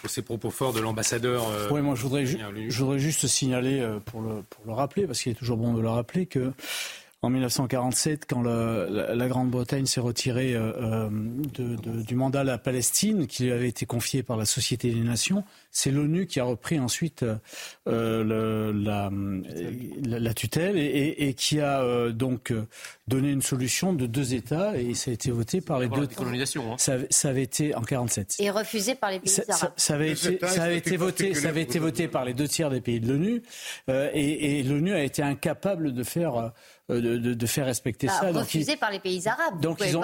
pour ces propos forts de l'ambassadeur. Euh, oui, moi je voudrais, je voudrais, juste signaler, euh, pour le, pour le rappeler, parce qu'il est toujours bon de le rappeler, que en 1947, quand la, Grande-Bretagne s'est retirée euh, euh, du mandat à la Palestine, qui lui avait été confié par la Société des Nations, c'est l'ONU qui a repris ensuite euh, la, tutelle et, qui a donc donné une solution de deux États et ça a été voté par les deux. Hein. Ça, ça, avait été en 47. Et refusé par les pays arabes. Ça, avait été, ça avait été voté, ça avait été voté par les deux tiers des pays de l'ONU et, et l'ONU a été incapable de faire euh, de, faire respecter bah, ça. Refusé par les pays arabes. Donc ils ont,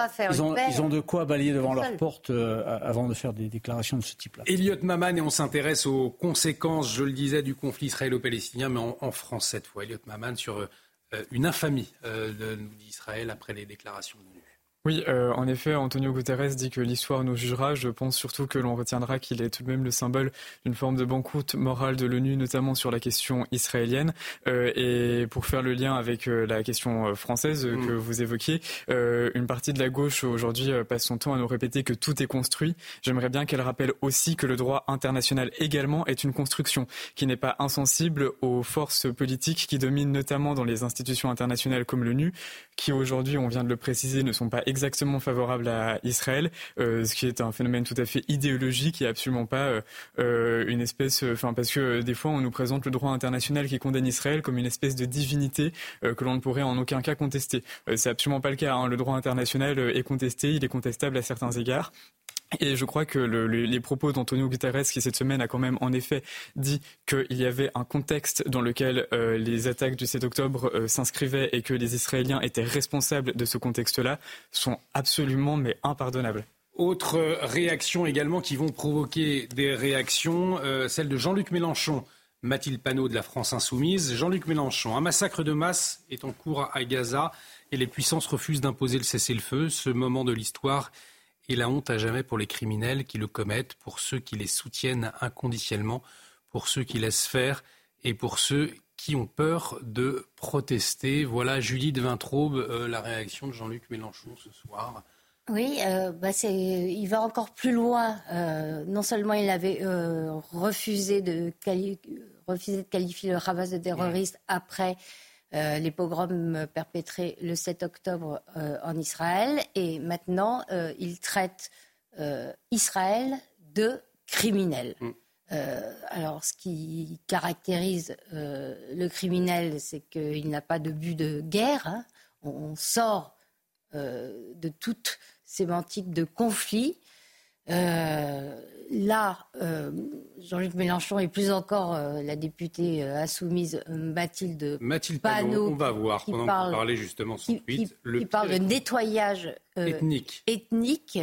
ils, ont, de quoi balayer devant leur porte euh, avant de faire des déclarations de ce type-là. Elliot Maman, et on s'intéresse aux conséquences, je le disais, du conflit israélo-palestinien, mais en, France cette fois. Elliot Maman sur euh, une infamie d'Israël après les déclarations de oui, euh, en effet, Antonio Guterres dit que l'histoire nous jugera. Je pense surtout que l'on retiendra qu'il est tout de même le symbole d'une forme de banqueroute morale de l'ONU, notamment sur la question israélienne. Euh, et pour faire le lien avec euh, la question française mm. que vous évoquiez, une partie de la gauche aujourd'hui passe son temps à nous répéter que tout est construit. J'aimerais bien qu'elle rappelle aussi que le droit international également est une construction qui n'est pas insensible aux forces politiques qui dominent notamment dans les institutions internationales comme l'ONU, qui aujourd'hui, on vient de le préciser, ne sont pas exactement favorable à Israël, euh, ce qui est un phénomène tout à fait idéologique et absolument pas euh, euh, une espèce, enfin parce que des fois on nous présente le droit international qui condamne Israël comme une espèce de divinité que l'on ne pourrait en aucun cas contester. c'est absolument pas le cas. Hein. Le droit international est contesté, il est contestable à certains égards. Et je crois que le, les propos d'Antonio Guterres, qui cette semaine a quand même en effet dit qu'il y avait un contexte dans lequel euh, les attaques du 7 octobre euh, s'inscrivaient et que les Israéliens étaient responsables de ce contexte-là, sont absolument mais impardonnables. Autre réaction également qui vont provoquer des réactions, euh, celle de Jean-Luc Mélenchon. Mathilde Panot de la France Insoumise. Jean-Luc Mélenchon, un massacre de masse est en cours à Gaza et les puissances refusent d'imposer le cessez-le-feu. Ce moment de l'histoire et la honte à jamais pour les criminels qui le commettent, pour ceux qui les soutiennent inconditionnellement, pour ceux qui laissent faire et pour ceux qui ont peur de protester. Voilà, Julie de Vintraube, euh, la réaction de Jean-Luc Mélenchon ce soir. Oui, euh, bah il va encore plus loin. Euh, non seulement il avait refusé, de refusé de qualifier le Hamas de terroriste après les pogroms perpétrés le 7 octobre en Israël, et maintenant il traite Israël de criminel. Mm. Euh, alors, ce qui caractérise euh, le criminel, c'est qu'il n'a pas de but de guerre. Hein. On sort euh, de toute sémantique de conflit. Là, Jean-Luc Mélenchon et plus encore la députée insoumise Mathilde, Mathilde Panot, on va voir pendant parle, que vous parlez justement qui, qui parle de nettoyage ethnique. ethnique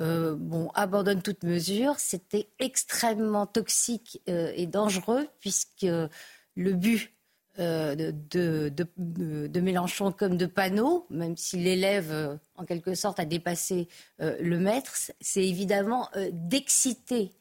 euh, bon, abandonne toute mesure. C'était extrêmement toxique euh, et dangereux puisque le but euh, de, Mélenchon comme de Panot, même si l'élève en quelque sorte a dépassé le maître, c'est évidemment d'exciter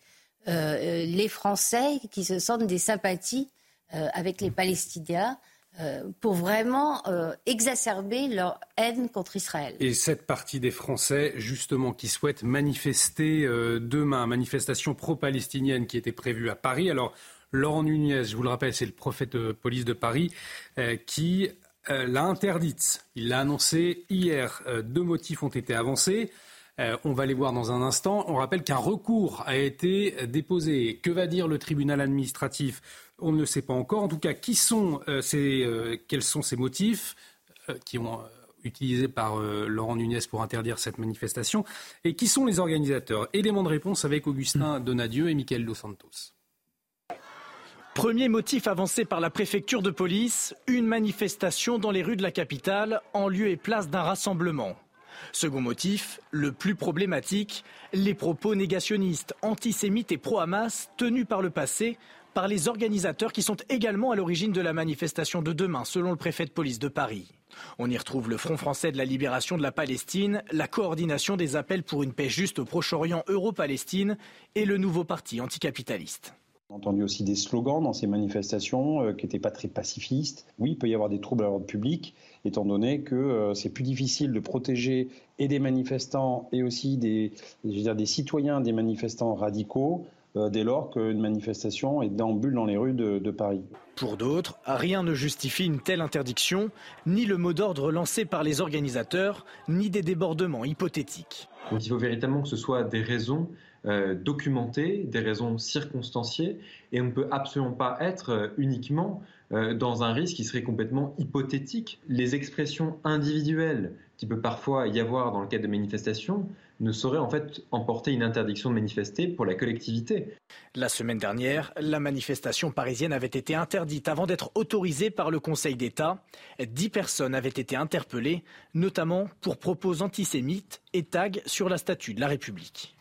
les Français qui se sentent des sympathies avec les Palestiniens. Euh, pour vraiment euh, exacerber leur haine contre Israël. Et cette partie des Français, justement, qui souhaitent manifester euh, demain, manifestation pro-palestinienne qui était prévue à Paris. Alors, Laurent Nunez, je vous le rappelle, c'est le prophète de police de Paris, qui l'a interdite. Il l'a annoncé hier. deux motifs ont été avancés. on va les voir dans un instant. On rappelle qu'un recours a été déposé. Que va dire le tribunal administratif? On ne sait pas encore. En tout cas, qui sont, euh, ces, euh, quels sont ces motifs euh, qui ont utilisés par Laurent Nunez pour interdire cette manifestation? Et qui sont les organisateurs? Élément de réponse avec Augustin Donadieu et Michael Dos Santos. Premier motif avancé par la préfecture de police, une manifestation dans les rues de la capitale en lieu et place d'un rassemblement. Second motif, le plus problématique, les propos négationnistes, antisémites et pro-Hamas tenus par le passé par les organisateurs qui sont également à l'origine de la manifestation de demain, selon le préfet de police de Paris. On y retrouve le Front français de la libération de la Palestine, la coordination des appels pour une paix juste au Proche-Orient Euro-Palestine et le nouveau parti anticapitaliste. On a entendu aussi des slogans dans ces manifestations euh, qui n'étaient pas très pacifistes. Oui, il peut y avoir des troubles à l'ordre public, étant donné que euh, c'est plus difficile de protéger et des manifestants et aussi des, dire, des citoyens des manifestants radicaux euh, dès lors qu'une manifestation est déambule dans les rues de, de Paris. Pour d'autres, rien ne justifie une telle interdiction, ni le mot d'ordre lancé par les organisateurs, ni des débordements hypothétiques. Donc il faut véritablement que ce soit des raisons euh, documentées, des raisons circonstanciées, et on ne peut absolument pas être euh, uniquement dans un risque qui serait complètement hypothétique. Les expressions individuelles qui peut parfois y avoir dans le cadre de manifestations ne saurait en fait emporter une interdiction de manifester pour la collectivité. La semaine dernière, la manifestation parisienne avait été interdite avant d'être autorisée par le Conseil d'État. Dix personnes avaient été interpellées, notamment pour propos antisémites et tags sur la statue de la République.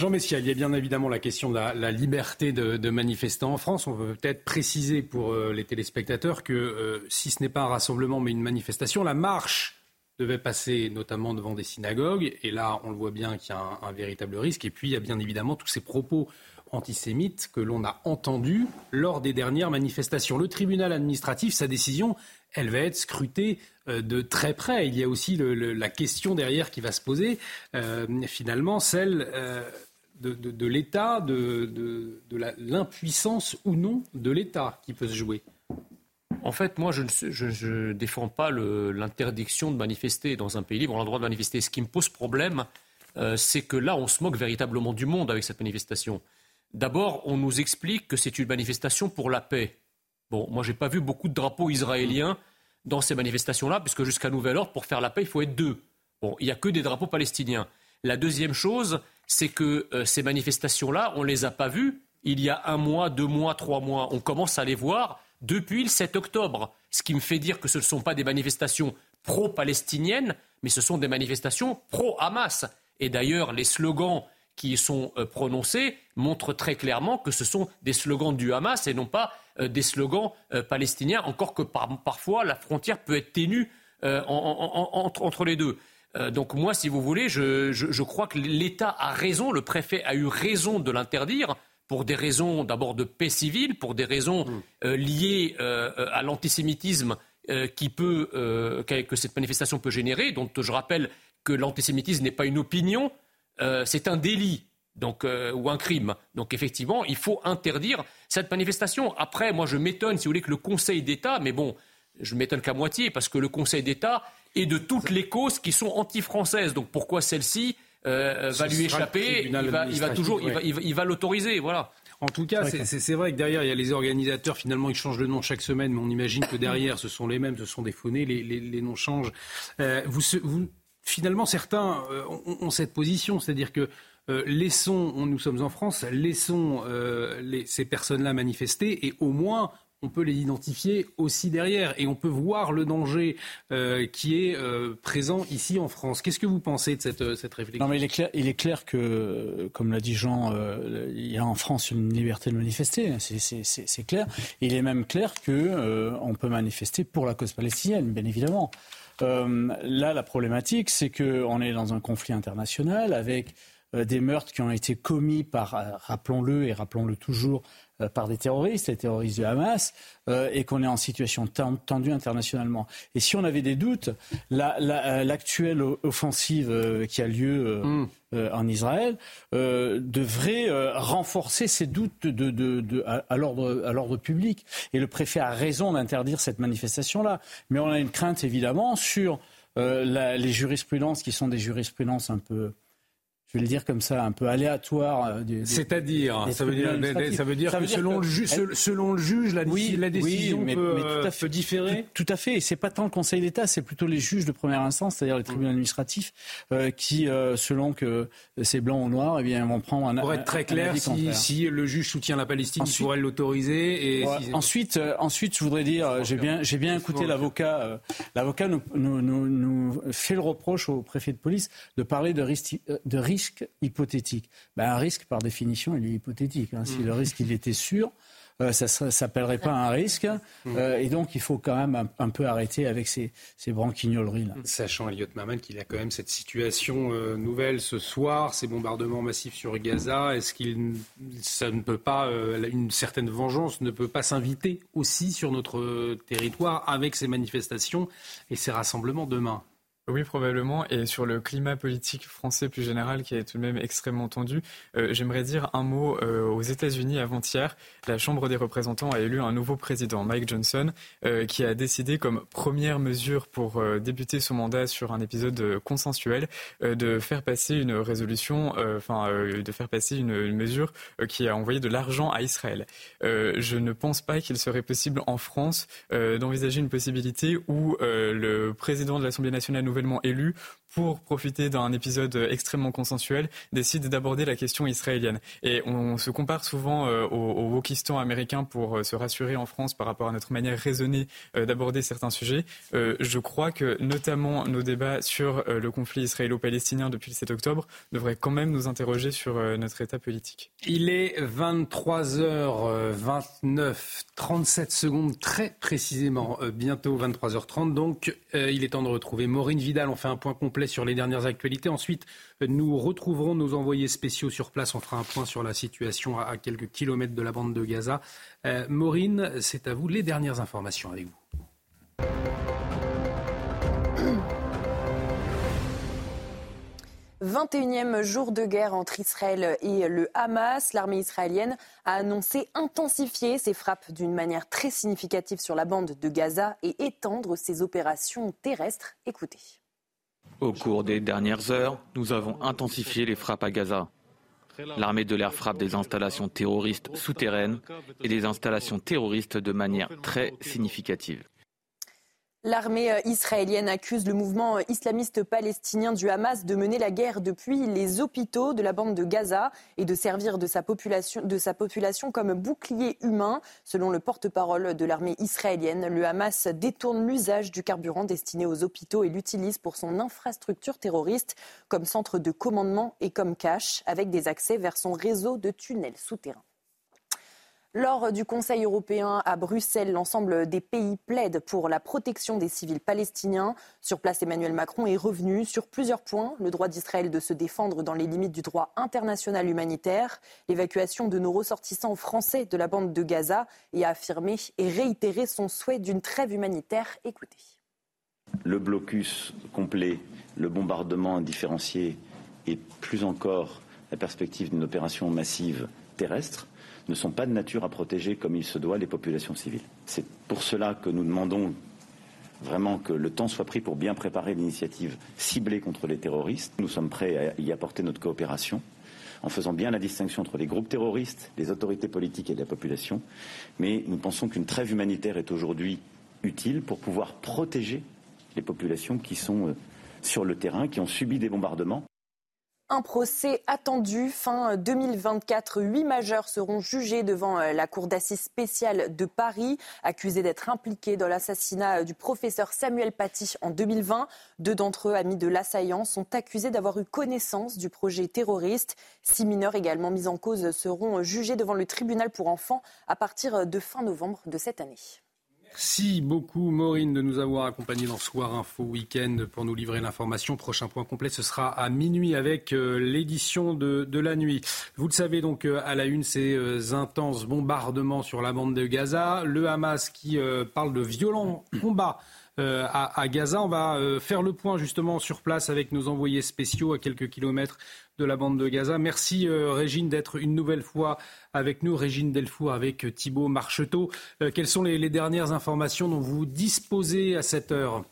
Jean Messia, il y a bien évidemment la question de la, liberté de, manifester en France. On veut peut-être préciser pour euh, les téléspectateurs que euh, si ce n'est pas un rassemblement mais une manifestation, la marche devait passer notamment devant des synagogues. Et là, on le voit bien qu'il y a un, véritable risque. Et puis, il y a bien évidemment tous ces propos antisémites que l'on a entendus lors des dernières manifestations. Le tribunal administratif, sa décision, elle va être scrutée euh, de très près. Il y a aussi la question derrière qui va se poser, finalement, celle de, l'État, de, de l'impuissance ou non de l'État qui peut se jouer. En fait, moi, je ne défends pas l'interdiction de manifester dans un pays libre. On a le droit de manifester. Ce qui me pose problème, euh, c'est que là, on se moque véritablement du monde avec cette manifestation. D'abord, on nous explique que c'est une manifestation pour la paix. Bon, moi, je n'ai pas vu beaucoup de drapeaux israéliens dans ces manifestations-là, puisque jusqu'à nouvel ordre, pour faire la paix, il faut être deux. Bon, il n'y a que des drapeaux palestiniens. La deuxième chose, c'est que euh, ces manifestations-là, on ne les a pas vues il y a un mois, deux mois, trois mois. On commence à les voir depuis le 7 octobre. Ce qui me fait dire que ce ne sont pas des manifestations pro-palestiniennes, mais ce sont des manifestations pro-Hamas. Et d'ailleurs, les slogans qui sont euh, prononcés montrent très clairement que ce sont des slogans du Hamas et non pas euh, des slogans palestiniens, encore que parfois la frontière peut être ténue entre, les deux. Donc moi, si vous voulez, je crois que l'État a raison, le préfet a eu raison de l'interdire, pour des raisons d'abord de paix civile, pour des raisons mm. euh, liées euh, à l'antisémitisme qui peut, que cette manifestation peut générer, dont je rappelle que l'antisémitisme n'est pas une opinion, c'est un délit. Donc, ou un crime. Donc effectivement, il faut interdire cette manifestation. Après, moi je m'étonne, si vous voulez, que le Conseil d'État, mais bon, je m'étonne qu'à moitié, parce que le Conseil d'État est de toutes les causes qui sont anti-françaises. Donc pourquoi celle-ci euh, va lui échapper il va, toujours, il va, l'autoriser, voilà. En tout cas, c'est vrai que derrière, il y a les organisateurs, finalement, ils changent de nom chaque semaine, mais on imagine que derrière, ce sont les mêmes, ce sont des faunés, les, noms changent. Euh, vous, finalement, certains euh, ont, cette position, c'est-à-dire que laissons, nous sommes en France, laissons ces personnes-là manifester et au moins on peut les identifier aussi derrière et on peut voir le danger euh, qui est euh, présent ici en France. Qu'est-ce que vous pensez de cette, euh, cette réflexion? Non, mais il est clair, il est clair que, comme l'a dit Jean, il y a en France une liberté de manifester, c'est clair. Il est même clair que on peut manifester pour la cause palestinienne, bien évidemment. là, la problématique, c'est qu'on est dans un conflit international avec des meurtres qui ont été commis par, rappelons-le et rappelons-le toujours, par des terroristes, les terroristes du Hamas, euh, et qu'on est en situation tendue internationalement. Et si on avait des doutes, euh, l'actuelle offensive qui a lieu mm. en Israël devrait renforcer ces doutes de, à, l'ordre public. Et le préfet a raison d'interdire cette manifestation-là. Mais on a une crainte évidemment sur les jurisprudences qui sont des jurisprudences un peu je vais le dire comme ça, un peu aléatoire. Euh, C'est-à-dire, ça, veut dire, ça veut dire que, selon, le selon le juge, la, la décision peut, tout à fait, différer tout, à fait, et c'est pas tant le Conseil d'État, c'est plutôt les juges de première instance, c'est-à-dire les tribunaux administratifs, euh, qui, euh, selon que c'est blanc ou noir, eh bien, vont prendre un Pour être très clair, si, si, le juge soutient la Palestine, il pourrait l'autoriser. Et ensuite, ensuite, je voudrais dire, j'ai bien, j'ai bien écouté l'avocat. l'avocat nous, nous, nous, fait le reproche au préfet de police de parler de risque, de risque risque hypothétique. Ben, un risque, par définition, il est hypothétique. Hein. Si mm. le risque, il était sûr, euh, ça ne s'appellerait pas un risque. Mm. Euh, et donc, il faut quand même un, peu arrêter avec ces, ces branquignoleries-là. Sachant, Elliot Maman, qu'il a quand même cette situation euh, nouvelle ce soir, ces bombardements massifs sur Gaza, est-ce qu'il ça ne peut pas, une certaine vengeance ne peut pas s'inviter aussi sur notre territoire avec ces manifestations et ces rassemblements demain? Oui, probablement. Et sur le climat politique français plus général, qui est tout de même extrêmement tendu, euh, j'aimerais dire un mot euh, aux États-Unis avant-hier. La Chambre des représentants a élu un nouveau président, Mike Johnson, euh, qui a décidé comme première mesure pour débuter son mandat sur un épisode consensuel de faire passer une résolution, enfin, de faire passer une, une mesure qui a envoyé de l'argent à Israël. je ne pense pas qu'il serait possible en France d'envisager une possibilité où le président de l'Assemblée nationale nouvelle élu pour profiter d'un épisode extrêmement consensuel, décide d'aborder la question israélienne. Et on se compare souvent euh, au, au wokistan américain pour euh, se rassurer en France par rapport à notre manière raisonnée euh, d'aborder certains sujets. je crois que notamment nos débats sur le conflit israélo-palestinien depuis le 7 octobre devraient quand même nous interroger sur notre état politique. Il est 23h29, 37 secondes très précisément, bientôt 23h30. Donc il est temps de retrouver Maureen Vidal. On fait un point complet sur les dernières actualités. Ensuite, nous retrouverons nos envoyés spéciaux sur place. On fera un point sur la situation à, quelques kilomètres de la bande de Gaza. Euh, Maureen, c'est à vous les dernières informations avec vous. 21e jour de guerre entre Israël et le Hamas. L'armée israélienne a annoncé intensifier ses frappes d'une manière très significative sur la bande de Gaza et étendre ses opérations terrestres. Écoutez. Au cours des dernières heures, nous avons intensifié les frappes à Gaza. L'armée de l'air frappe des installations terroristes souterraines et des installations terroristes de manière très significative. L'armée euh, israélienne accuse le mouvement euh, islamiste palestinien du Hamas de mener la guerre depuis les hôpitaux de la bande de Gaza et de servir de sa population, de sa population comme bouclier humain. Selon le porte-parole de l'armée israélienne, le Hamas détourne l'usage du carburant destiné aux hôpitaux et l'utilise pour son infrastructure terroriste comme centre de commandement et comme cache avec des accès vers son réseau de tunnels souterrains. Lors du Conseil européen à Bruxelles, l'ensemble des pays plaident pour la protection des civils palestiniens. Sur place, Emmanuel Macron est revenu sur plusieurs points. Le droit d'Israël de se défendre dans les limites du droit international humanitaire, l'évacuation de nos ressortissants français de la bande de Gaza et a affirmé et réitéré son souhait d'une trêve humanitaire. Écoutez. Le blocus complet, le bombardement indifférencié et plus encore la perspective d'une opération massive terrestre ne sont pas de nature à protéger comme il se doit les populations civiles. C'est pour cela que nous demandons vraiment que le temps soit pris pour bien préparer l'initiative ciblée contre les terroristes. Nous sommes prêts à y apporter notre coopération en faisant bien la distinction entre les groupes terroristes, les autorités politiques et la population. Mais nous pensons qu'une trêve humanitaire est aujourd'hui utile pour pouvoir protéger les populations qui sont euh, sur le terrain, qui ont subi des bombardements. Un procès attendu fin 2024. Huit majeurs seront jugés devant euh, la Cour d'assises spéciale de Paris, accusés d'être impliqués dans l'assassinat du professeur Samuel Paty en 2020. Deux d'entre eux, amis de l'assaillant, sont accusés d'avoir eu connaissance du projet terroriste. Six mineurs également mis en cause seront jugés devant le tribunal pour enfants à partir de fin novembre de cette année. Merci beaucoup Maureen de nous avoir accompagnés dans Soir Info Week-end pour nous livrer l'information. Prochain point complet, ce sera à minuit avec euh, l'édition de, la nuit. Vous le savez donc euh, à la une, ces euh, intenses bombardements sur la bande de Gaza. Le Hamas qui parle de violents combats. À, Gaza. On va faire le point justement sur place avec nos envoyés spéciaux à quelques kilomètres de la bande de Gaza. Merci euh, Régine d'être une nouvelle fois avec nous. Régine Delfour avec euh, Thibault Marcheteau. Euh, quelles sont les dernières informations dont vous disposez à cette heure?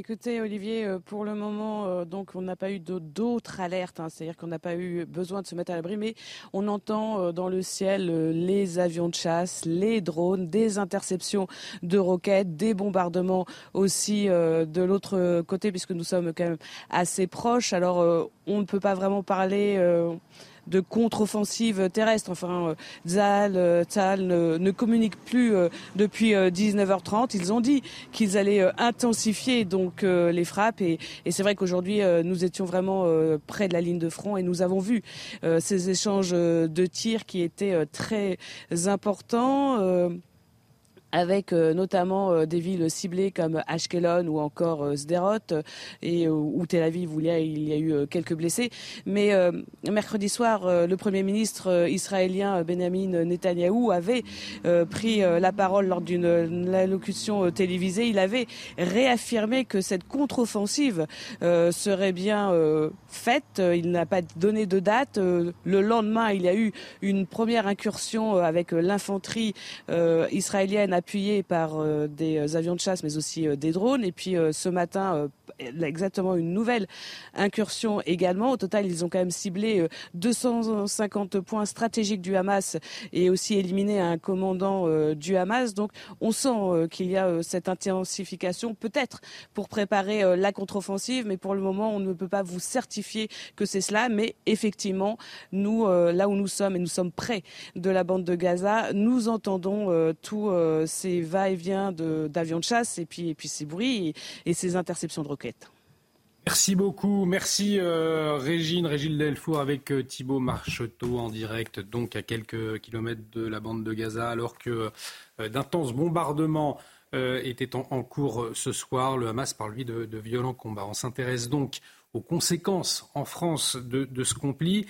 Écoutez, Olivier, euh, pour le moment, euh, donc on n'a pas eu d'autres alertes, hein. c'est-à-dire qu'on n'a pas eu besoin de se mettre à l'abri, mais on entend euh, dans le ciel les avions de chasse, les drones, des interceptions de roquettes, des bombardements aussi de l'autre côté, puisque nous sommes quand même assez proches. Alors, on ne peut pas vraiment parler de contre-offensive terrestre. Enfin, Zal, euh, Zal ne, communique plus euh, depuis 19h30. Euh, Ils ont dit qu'ils allaient intensifier donc les frappes et, et c'est vrai qu'aujourd'hui nous étions vraiment près de la ligne de front et nous avons vu ces échanges de tirs qui étaient très importants avec euh, notamment euh, des villes ciblées comme Ashkelon ou encore euh, Sderot et où Tel Aviv où il y a, il y a eu quelques blessés. Mais mercredi soir, le Premier ministre israélien Benjamin Netanyahou avait pris la parole lors d'une allocution télévisée. Il avait réaffirmé que cette contre-offensive serait bien faite. Il n'a pas donné de date. Le lendemain, il y a eu une première incursion avec l'infanterie israélienne appuyé par euh, des euh, avions de chasse, mais aussi euh, des drones. Et puis ce matin, exactement une nouvelle incursion également. Au total, ils ont quand même ciblé 250 points stratégiques du Hamas et aussi éliminé un commandant du Hamas. Donc on sent qu'il y a cette intensification, peut-être pour préparer la contre-offensive, mais pour le moment, on ne peut pas vous certifier que c'est cela. Mais effectivement, nous, là où nous sommes, et nous sommes près de la bande de Gaza, nous entendons tout ces va-et-vient d'avions de, chasse et puis, puis ces bruits et, ces interceptions de roquettes. Merci beaucoup. Merci euh, Régine, Régine Delfour avec euh, Thibault Marcheteau en direct, donc à quelques kilomètres de la bande de Gaza, alors que euh, d'intenses bombardements étaient en, cours ce soir. Le Hamas parle lui de, de violents combats. On s'intéresse donc aux conséquences en France de, ce, conflit.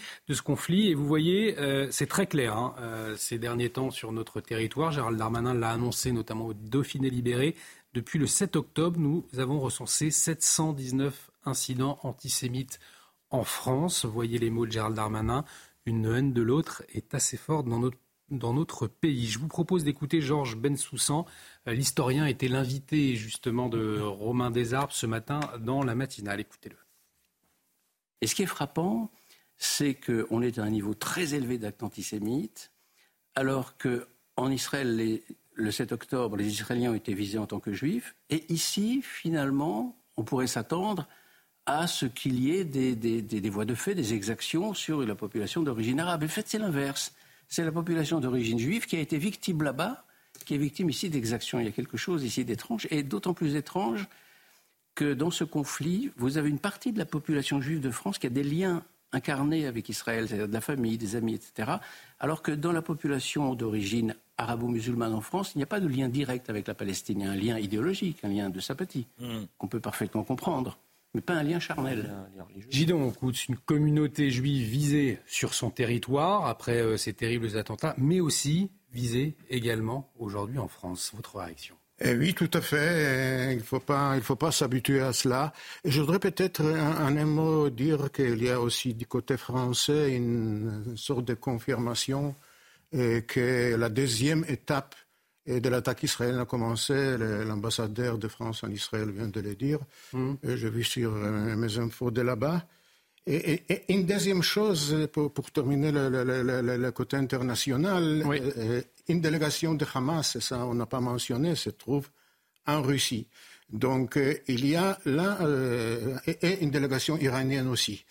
Et vous voyez, euh, c'est très clair hein, euh, ces derniers temps sur notre territoire. Gérald Darmanin l'a annoncé notamment au Dauphiné libéré. Depuis le 7 octobre, nous avons recensé 719 incidents antisémites en France. Vous voyez les mots de Gérald Darmanin. Une haine de l'autre est assez forte dans notre dans notre pays. Je vous propose d'écouter Georges Bensoussan. Euh, l'historien était l'invité justement de Romain Desarbes ce matin dans la matinale. Écoutez-le. Et ce qui est frappant, c'est qu'on est à un niveau très élevé d'actes antisémites, alors qu'en Israël, le 7 octobre, les Israéliens ont été visés en tant que juifs. Et ici, finalement, on pourrait s'attendre à ce qu'il y ait des, voies de fait, des exactions sur la population d'origine arabe. En fait, c'est l'inverse. C'est la population d'origine juive qui a été victime là-bas, qui est victime ici d'exactions. Il y a quelque chose ici d'étrange, et d'autant plus étrange que dans ce conflit, vous avez une partie de la population juive de France qui a des liens incarné avec Israël, c'est-à-dire de la famille, des amis, etc. Alors que dans la population d'origine arabo-musulmane en France, il n'y a pas de lien direct avec la Palestine. Il y a un lien idéologique, un lien de sympathie, hmm. qu'on peut parfaitement comprendre, mais pas un lien charnel. Gidon, une communauté juive visée sur son territoire après euh, ces terribles attentats, mais aussi visée également aujourd'hui en France. Votre réaction? Eh oui, tout à fait. Il ne faut pas, il faut pas s'habituer à cela. Et je voudrais peut-être en un mot dire qu'il y a aussi du côté français une sorte de confirmation et que la deuxième étape de l'attaque israélienne a commencé. L'ambassadeur de France en Israël vient de le dire. Mm. Je vis sur euh, mes infos de là-bas. Et, une deuxième chose, pour, terminer le, côté international, euh, une délégation de Hamas, ça on n'a pas mentionné, se trouve en Russie. Donc euh, il y a là, et, une délégation iranienne aussi.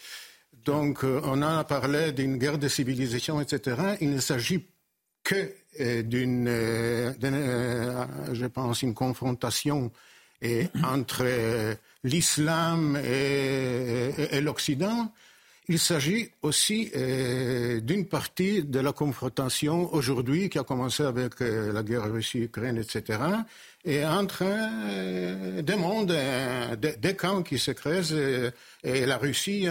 Donc on a parlé d'une guerre de civilisation, etc. Il ne s'agit que euh, d'une, euh, euh, je pense, une confrontation entre l'islam et, l'Occident. Il s'agit aussi d'une partie de la confrontation aujourd'hui qui a commencé avec la guerre Russie-Ukraine, etc et entre euh, des mondes, euh, camps qui se créent. Et, la Russie,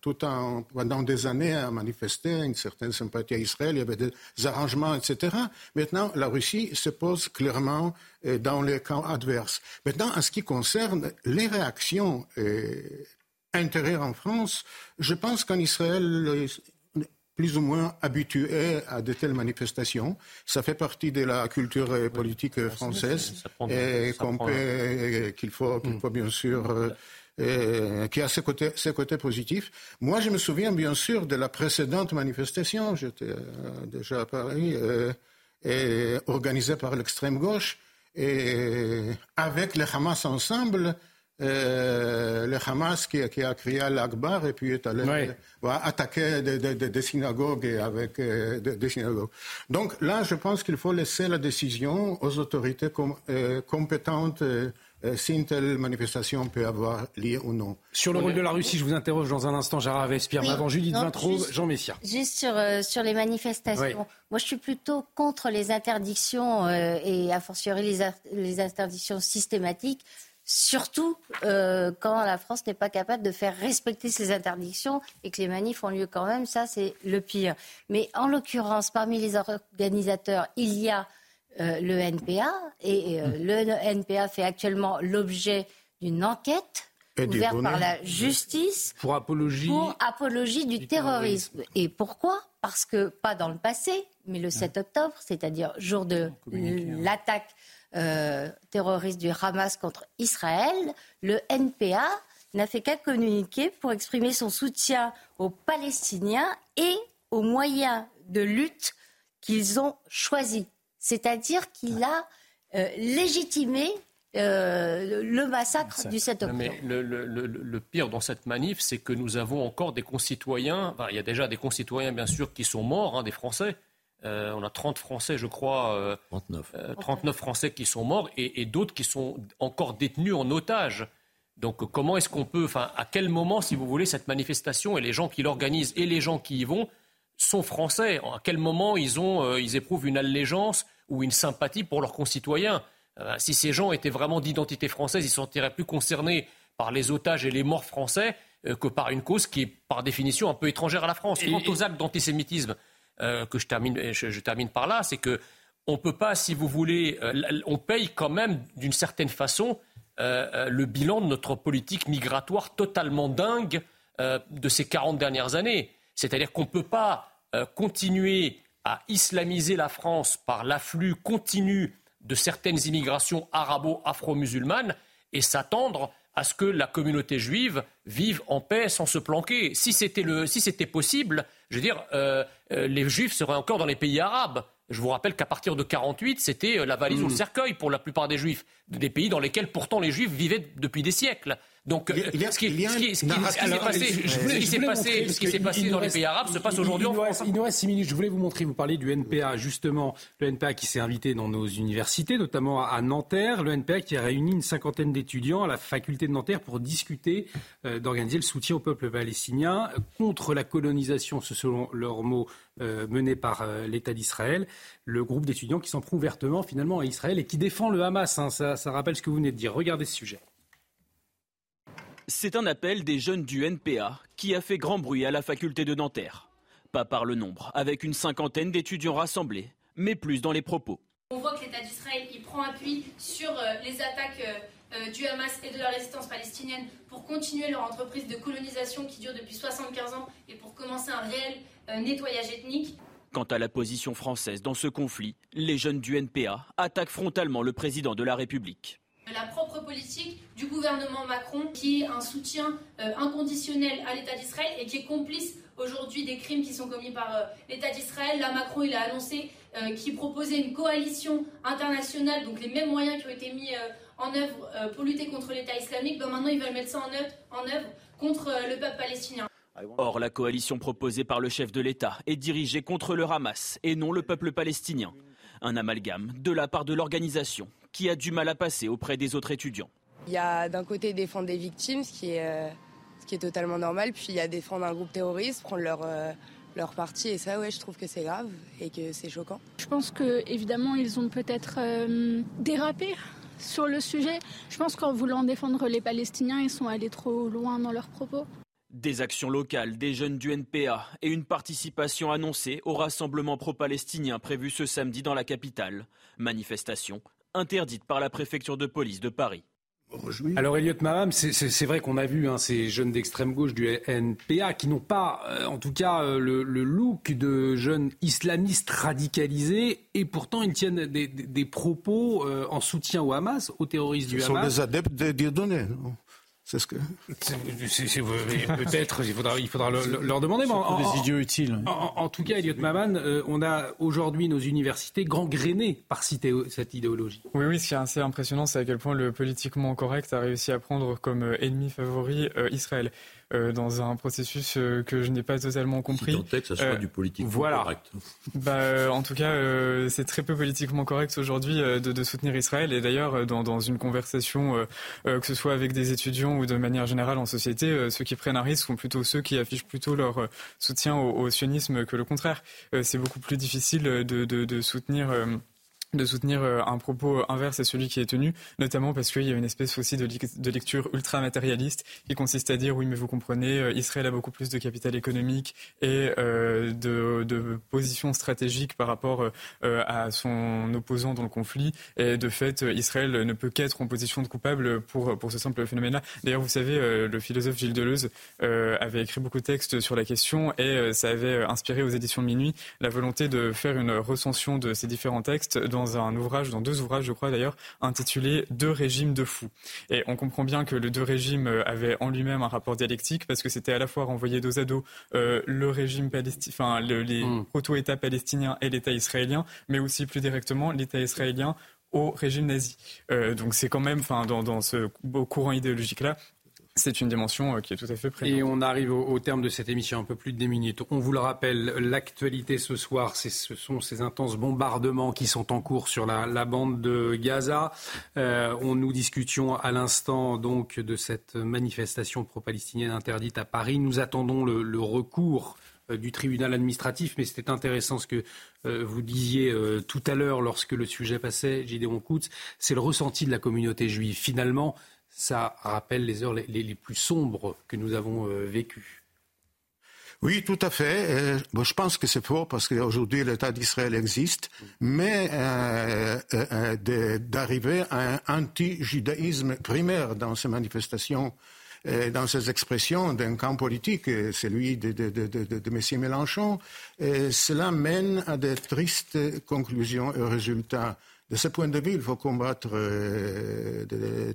tout en, pendant des années, a manifesté une certaine sympathie à Israël. Il y avait des arrangements, etc. Maintenant, la Russie se pose clairement euh, dans les camps adverses. Maintenant, en ce qui concerne les réactions intérieures en France, je pense qu'en Israël, plus ou moins habitués à de telles manifestations. Ça fait partie de la culture politique française et qu'il faut, qu'il faut bien sûr euh, euh, qui a ses côtés, ses côtés positifs. Moi, je me souviens bien sûr de la précédente manifestation, j'étais euh, déjà à Paris, et organisée par l'extrême gauche, et avec les Hamas ensemble, euh, le Hamas qui, a crié à l'Akbar et puis est allé attaquer des, synagogues avec euh, des, synagogues. Donc là, je pense qu'il faut laisser la décision aux autorités euh, compétentes si une telle manifestation peut avoir lieu ou non. Sur le rôle de la Russie, je vous interroge dans un instant, Gérard Vespierre. Oui, avant Judith Vintraud, Jean Messia. Juste sur, sur les manifestations. Moi, je suis plutôt contre les interdictions et a fortiori les, les interdictions systématiques surtout euh, quand la France n'est pas capable de faire respecter ses interdictions et que les manifs ont lieu quand même, ça c'est le pire. Mais en l'occurrence, parmi les organisateurs, il y a euh, le NPA et euh, hmm. le NPA fait actuellement l'objet d'une enquête ouverte par la justice pour apologie, pour apologie du, terrorisme. Et pourquoi? Parce que pas dans le passé, mais le 7 octobre, c'est-à-dire jour de hein. l'attaque euh, terroriste du Hamas contre Israël, le NPA n'a fait qu'à communiquer pour exprimer son soutien aux Palestiniens et aux moyens de lutte qu'ils ont choisis. C'est-à-dire qu'il a euh, légitimé euh, le massacre du 7 octobre. Mais le, pire dans cette manif, c'est que nous avons encore des concitoyens, il y a déjà des concitoyens bien sûr qui sont morts, hein, des Français, euh, on a 30 Français, je crois, 39. Euh, 39 euh, Français qui sont morts et, d'autres qui sont encore détenus en otage. Donc comment est-ce qu'on peut, enfin à quel moment, si vous voulez, cette manifestation et les gens qui l'organisent et les gens qui y vont sont français? À quel moment ils, ont, ils éprouvent une allégeance ou une sympathie pour leurs concitoyens? Si ces gens étaient vraiment d'identité française, ils se sentiraient plus concernés par les otages et les morts français que par une cause qui est par définition un peu étrangère à la France. Quant aux actes d'antisémitisme, euh, que je termine, par là, c'est que on peut pas, si vous voulez, euh, on paye quand même d'une certaine façon euh, le bilan de notre politique migratoire totalement dingue de ces 40 dernières années. C'est-à-dire qu'on ne peut pas continuer à islamiser la France par l'afflux continu de certaines immigrations arabo-afro-musulmanes et s'attendre à ce que la communauté juive vive en paix sans se planquer. Si c'était, si possible, je veux dire, euh, euh, les juifs seraient encore dans les pays arabes. Je vous rappelle qu'à partir de 48, c'était euh, la valise ou le mmh. cercueil pour la plupart des juifs, des pays dans lesquels pourtant les juifs vivaient depuis des siècles. Donc, ce qui s'est passé, ce qui s'est passé dans les pays arabes se passe aujourd'hui en France. Il nous reste six minutes. Je voulais vous montrer, vous parler du NPA, justement. Le NPA qui s'est invité dans nos universités, notamment à Nanterre. Le NPA qui a réuni une cinquantaine d'étudiants à la faculté de Nanterre pour discuter euh, d'organiser le soutien au peuple palestinien contre la colonisation, selon leurs mots, euh, menée par euh, l'État d'Israël. Le groupe d'étudiants qui s'en prend ouvertement finalement à Israël et qui défend le Hamas. Hein. Ça, ça rappelle ce que vous venez de dire. Regardez ce sujet. C'est un appel des jeunes du NPA qui a fait grand bruit à la faculté de Nanterre. Pas par le nombre, avec une cinquantaine d'étudiants rassemblés, mais plus dans les propos. On voit que l'État d'Israël prend appui sur euh, les attaques euh, euh, du Hamas et de la résistance palestinienne pour continuer leur entreprise de colonisation qui dure depuis 75 ans et pour commencer un réel nettoyage ethnique. Quant à la position française dans ce conflit, les jeunes du NPA attaquent frontalement le président de la République politique du gouvernement Macron, qui est un soutien euh, inconditionnel à l'État d'Israël et qui est complice aujourd'hui des crimes qui sont commis par euh, l'État d'Israël. Là, Macron, il a annoncé euh, qu'il proposait une coalition internationale, donc les mêmes moyens qui ont été mis en œuvre pour lutter contre l'État islamique. Ben, maintenant, ils veulent mettre ça en œuvre contre le peuple palestinien. Or, la coalition proposée par le chef de l'État est dirigée contre le Hamas et non le peuple palestinien. Un amalgame de la part de l'organisation qui a du mal à passer auprès des autres étudiants. Il y a d'un côté défendre des victimes, ce qui est, euh, ce qui est totalement normal, puis il y a défendre un groupe terroriste, prendre leur, euh, leur parti, et ça, ouais, je trouve que c'est grave et que c'est choquant. Je pense que évidemment, ils ont peut-être euh, dérapé sur le sujet. Je pense qu'en voulant défendre les Palestiniens, ils sont allés trop loin dans leurs propos. Des actions locales, des jeunes du NPA et une participation annoncée au rassemblement pro-palestinien prévu ce samedi dans la capitale. Manifestation interdite par la préfecture de police de Paris. Alors Elliot Maham, c'est vrai qu'on a vu hein, ces jeunes d'extrême gauche du NPA qui n'ont pas, euh, en tout cas, euh, le, look de jeunes islamistes radicalisés et pourtant ils tiennent des, propos euh, en soutien au Hamas, aux terroristes du Hamas. Ce sont des adeptes des Dieudonné. C'est ce que. Peut-être, il faudra, il faudra leur demander. en, des idiots utiles. En, tout cas, Elliot Maman, euh, on a aujourd'hui nos universités gangrénées par cette idéologie. Oui, oui, ce qui est assez impressionnant, c'est à quel point le politiquement correct a réussi à prendre comme euh, ennemi favori euh, Israël. Euh, dans un processus euh, que je n'ai pas totalement compris. Si tant que ça soit euh, du politiquement voilà. correct. Bah, en tout cas, c'est très peu politiquement correct aujourd'hui de, de, soutenir Israël. Et d'ailleurs, dans, dans, une conversation, que ce soit avec des étudiants ou de manière générale en société, ceux qui prennent un risque sont plutôt ceux qui affichent plutôt leur soutien au, au sionisme que le contraire. c'est beaucoup plus difficile de, de, de soutenir de soutenir euh, un propos inverse à celui qui est tenu, notamment parce qu'il y a une espèce aussi de, lecture ultra-matérialiste qui consiste à dire oui mais vous comprenez, euh, Israël a beaucoup plus de capital économique et euh, de, position stratégique par rapport à son opposant dans le conflit et de fait Israël ne peut qu'être en position de coupable pour, pour ce simple phénomène-là. D'ailleurs vous savez, le philosophe Gilles Deleuze avait écrit beaucoup de textes sur la question et ça avait inspiré aux éditions Minuit la volonté de faire une recension de ces différents textes dans un ouvrage, dans deux ouvrages, je crois d'ailleurs, intitulé Deux régimes de fous. Et on comprend bien que le deux régimes euh, avait en lui-même un rapport dialectique parce que c'était à la fois renvoyer dos à dos euh, le régime palestinien, enfin les mm. proto-États palestiniens et l'État israélien, mais aussi plus directement l'État israélien au régime nazi. Euh, donc c'est quand même, enfin, dans, dans ce courant idéologique-là, c'est une dimension euh, qui est tout à fait présente. Et on arrive au, terme de cette émission, un peu plus de 10 minutes. On vous le rappelle, l'actualité ce soir, ce sont ces intenses bombardements qui sont en cours sur la, bande de Gaza. Euh, on nous discutions à l'instant donc de cette manifestation pro-palestinienne interdite à Paris. Nous attendons le, recours euh, du tribunal administratif, mais c'était intéressant ce que vous disiez tout à l'heure lorsque le sujet passait, Gideon Koutz, c'est le ressenti de la communauté juive. Finalement, ça rappelle les heures les, plus sombres que nous avons euh, vécues. Oui, tout à fait. Euh, je pense que c'est faux parce qu'aujourd'hui l'État d'Israël existe, mais euh, d'arriver à un anti-judaïsme primaire dans ces manifestations, dans ces expressions d'un camp politique, celui de, de. Mélenchon, cela mène à de tristes conclusions et résultats. De ce point de vue, il faut combattre euh, de,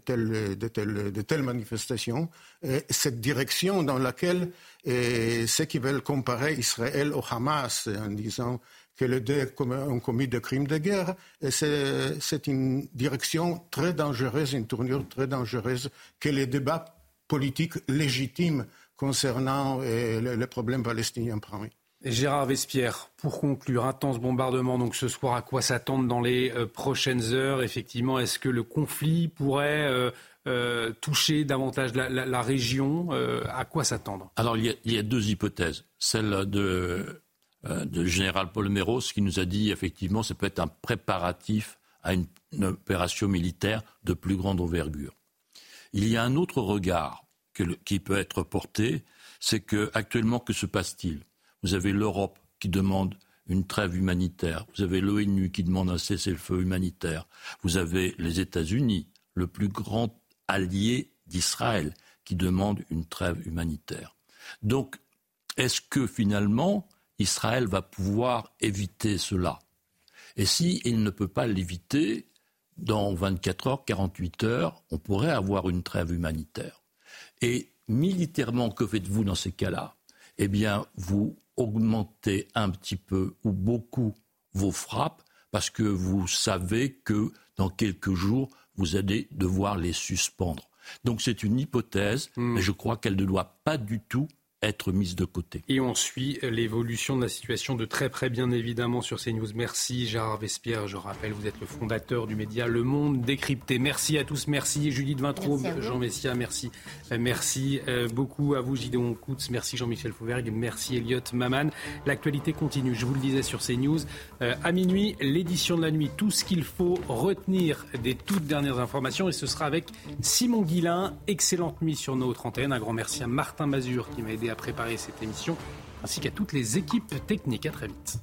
telles, manifestations. Et cette direction dans laquelle et ceux qui veulent comparer Israël au Hamas en disant que les deux ont commis des crimes de guerre, c'est une direction très dangereuse, une tournure très dangereuse que les débats politique légitime concernant euh, les problèmes palestiniens. Gérard Vespierre, pour conclure, intense bombardement donc ce soir, à quoi s'attendre dans les euh, prochaines heures? Effectivement, est-ce que le conflit pourrait euh, toucher davantage la, région? À quoi s'attendre? Alors, il y, a, deux hypothèses. Celle de, général Paul Méros qui nous a dit effectivement, ça peut être un préparatif à une opération militaire de plus grande envergure. Il y a un autre regard qui peut être porté, c'est que actuellement que se passe-t-il? Vous avez l'Europe qui demande une trêve humanitaire, vous avez l'ONU qui demande un cessez-le-feu humanitaire, vous avez les États-Unis, le plus grand allié d'Israël, qui demande une trêve humanitaire. Donc, est-ce que finalement Israël va pouvoir éviter cela? Et s'il ne peut pas l'éviter, dans 24 heures, 48 heures, on pourrait avoir une trêve humanitaire. Et militairement, que faites-vous dans ces cas-là? Eh bien, vous augmentez un petit peu ou beaucoup vos frappes parce que vous savez que dans quelques jours, vous allez devoir les suspendre. Donc c'est une hypothèse, hmm. mais je crois qu'elle ne doit pas du tout être mise de côté. Et on suit l'évolution de la situation de très près, bien évidemment, sur CNews. Merci Gérard Vespierre. Je rappelle, vous êtes le fondateur du média Le Monde Décrypté. Merci à tous. Merci Judith Vintraube, Jean Messia. Merci. Euh, merci euh, beaucoup à vous, Gideon Koutz. Merci Jean-Michel Fauvergue. Merci Elliot Maman. L'actualité continue. Je vous le disais sur CNews. Euh, à minuit, l'édition de la nuit. Tout ce qu'il faut retenir des toutes dernières informations. Et ce sera avec Simon Guillain. Excellente nuit sur notre antenne. Un grand merci à Martin Mazur qui m'a aidé à préparer cette émission, ainsi qu'à toutes les équipes techniques. À très vite.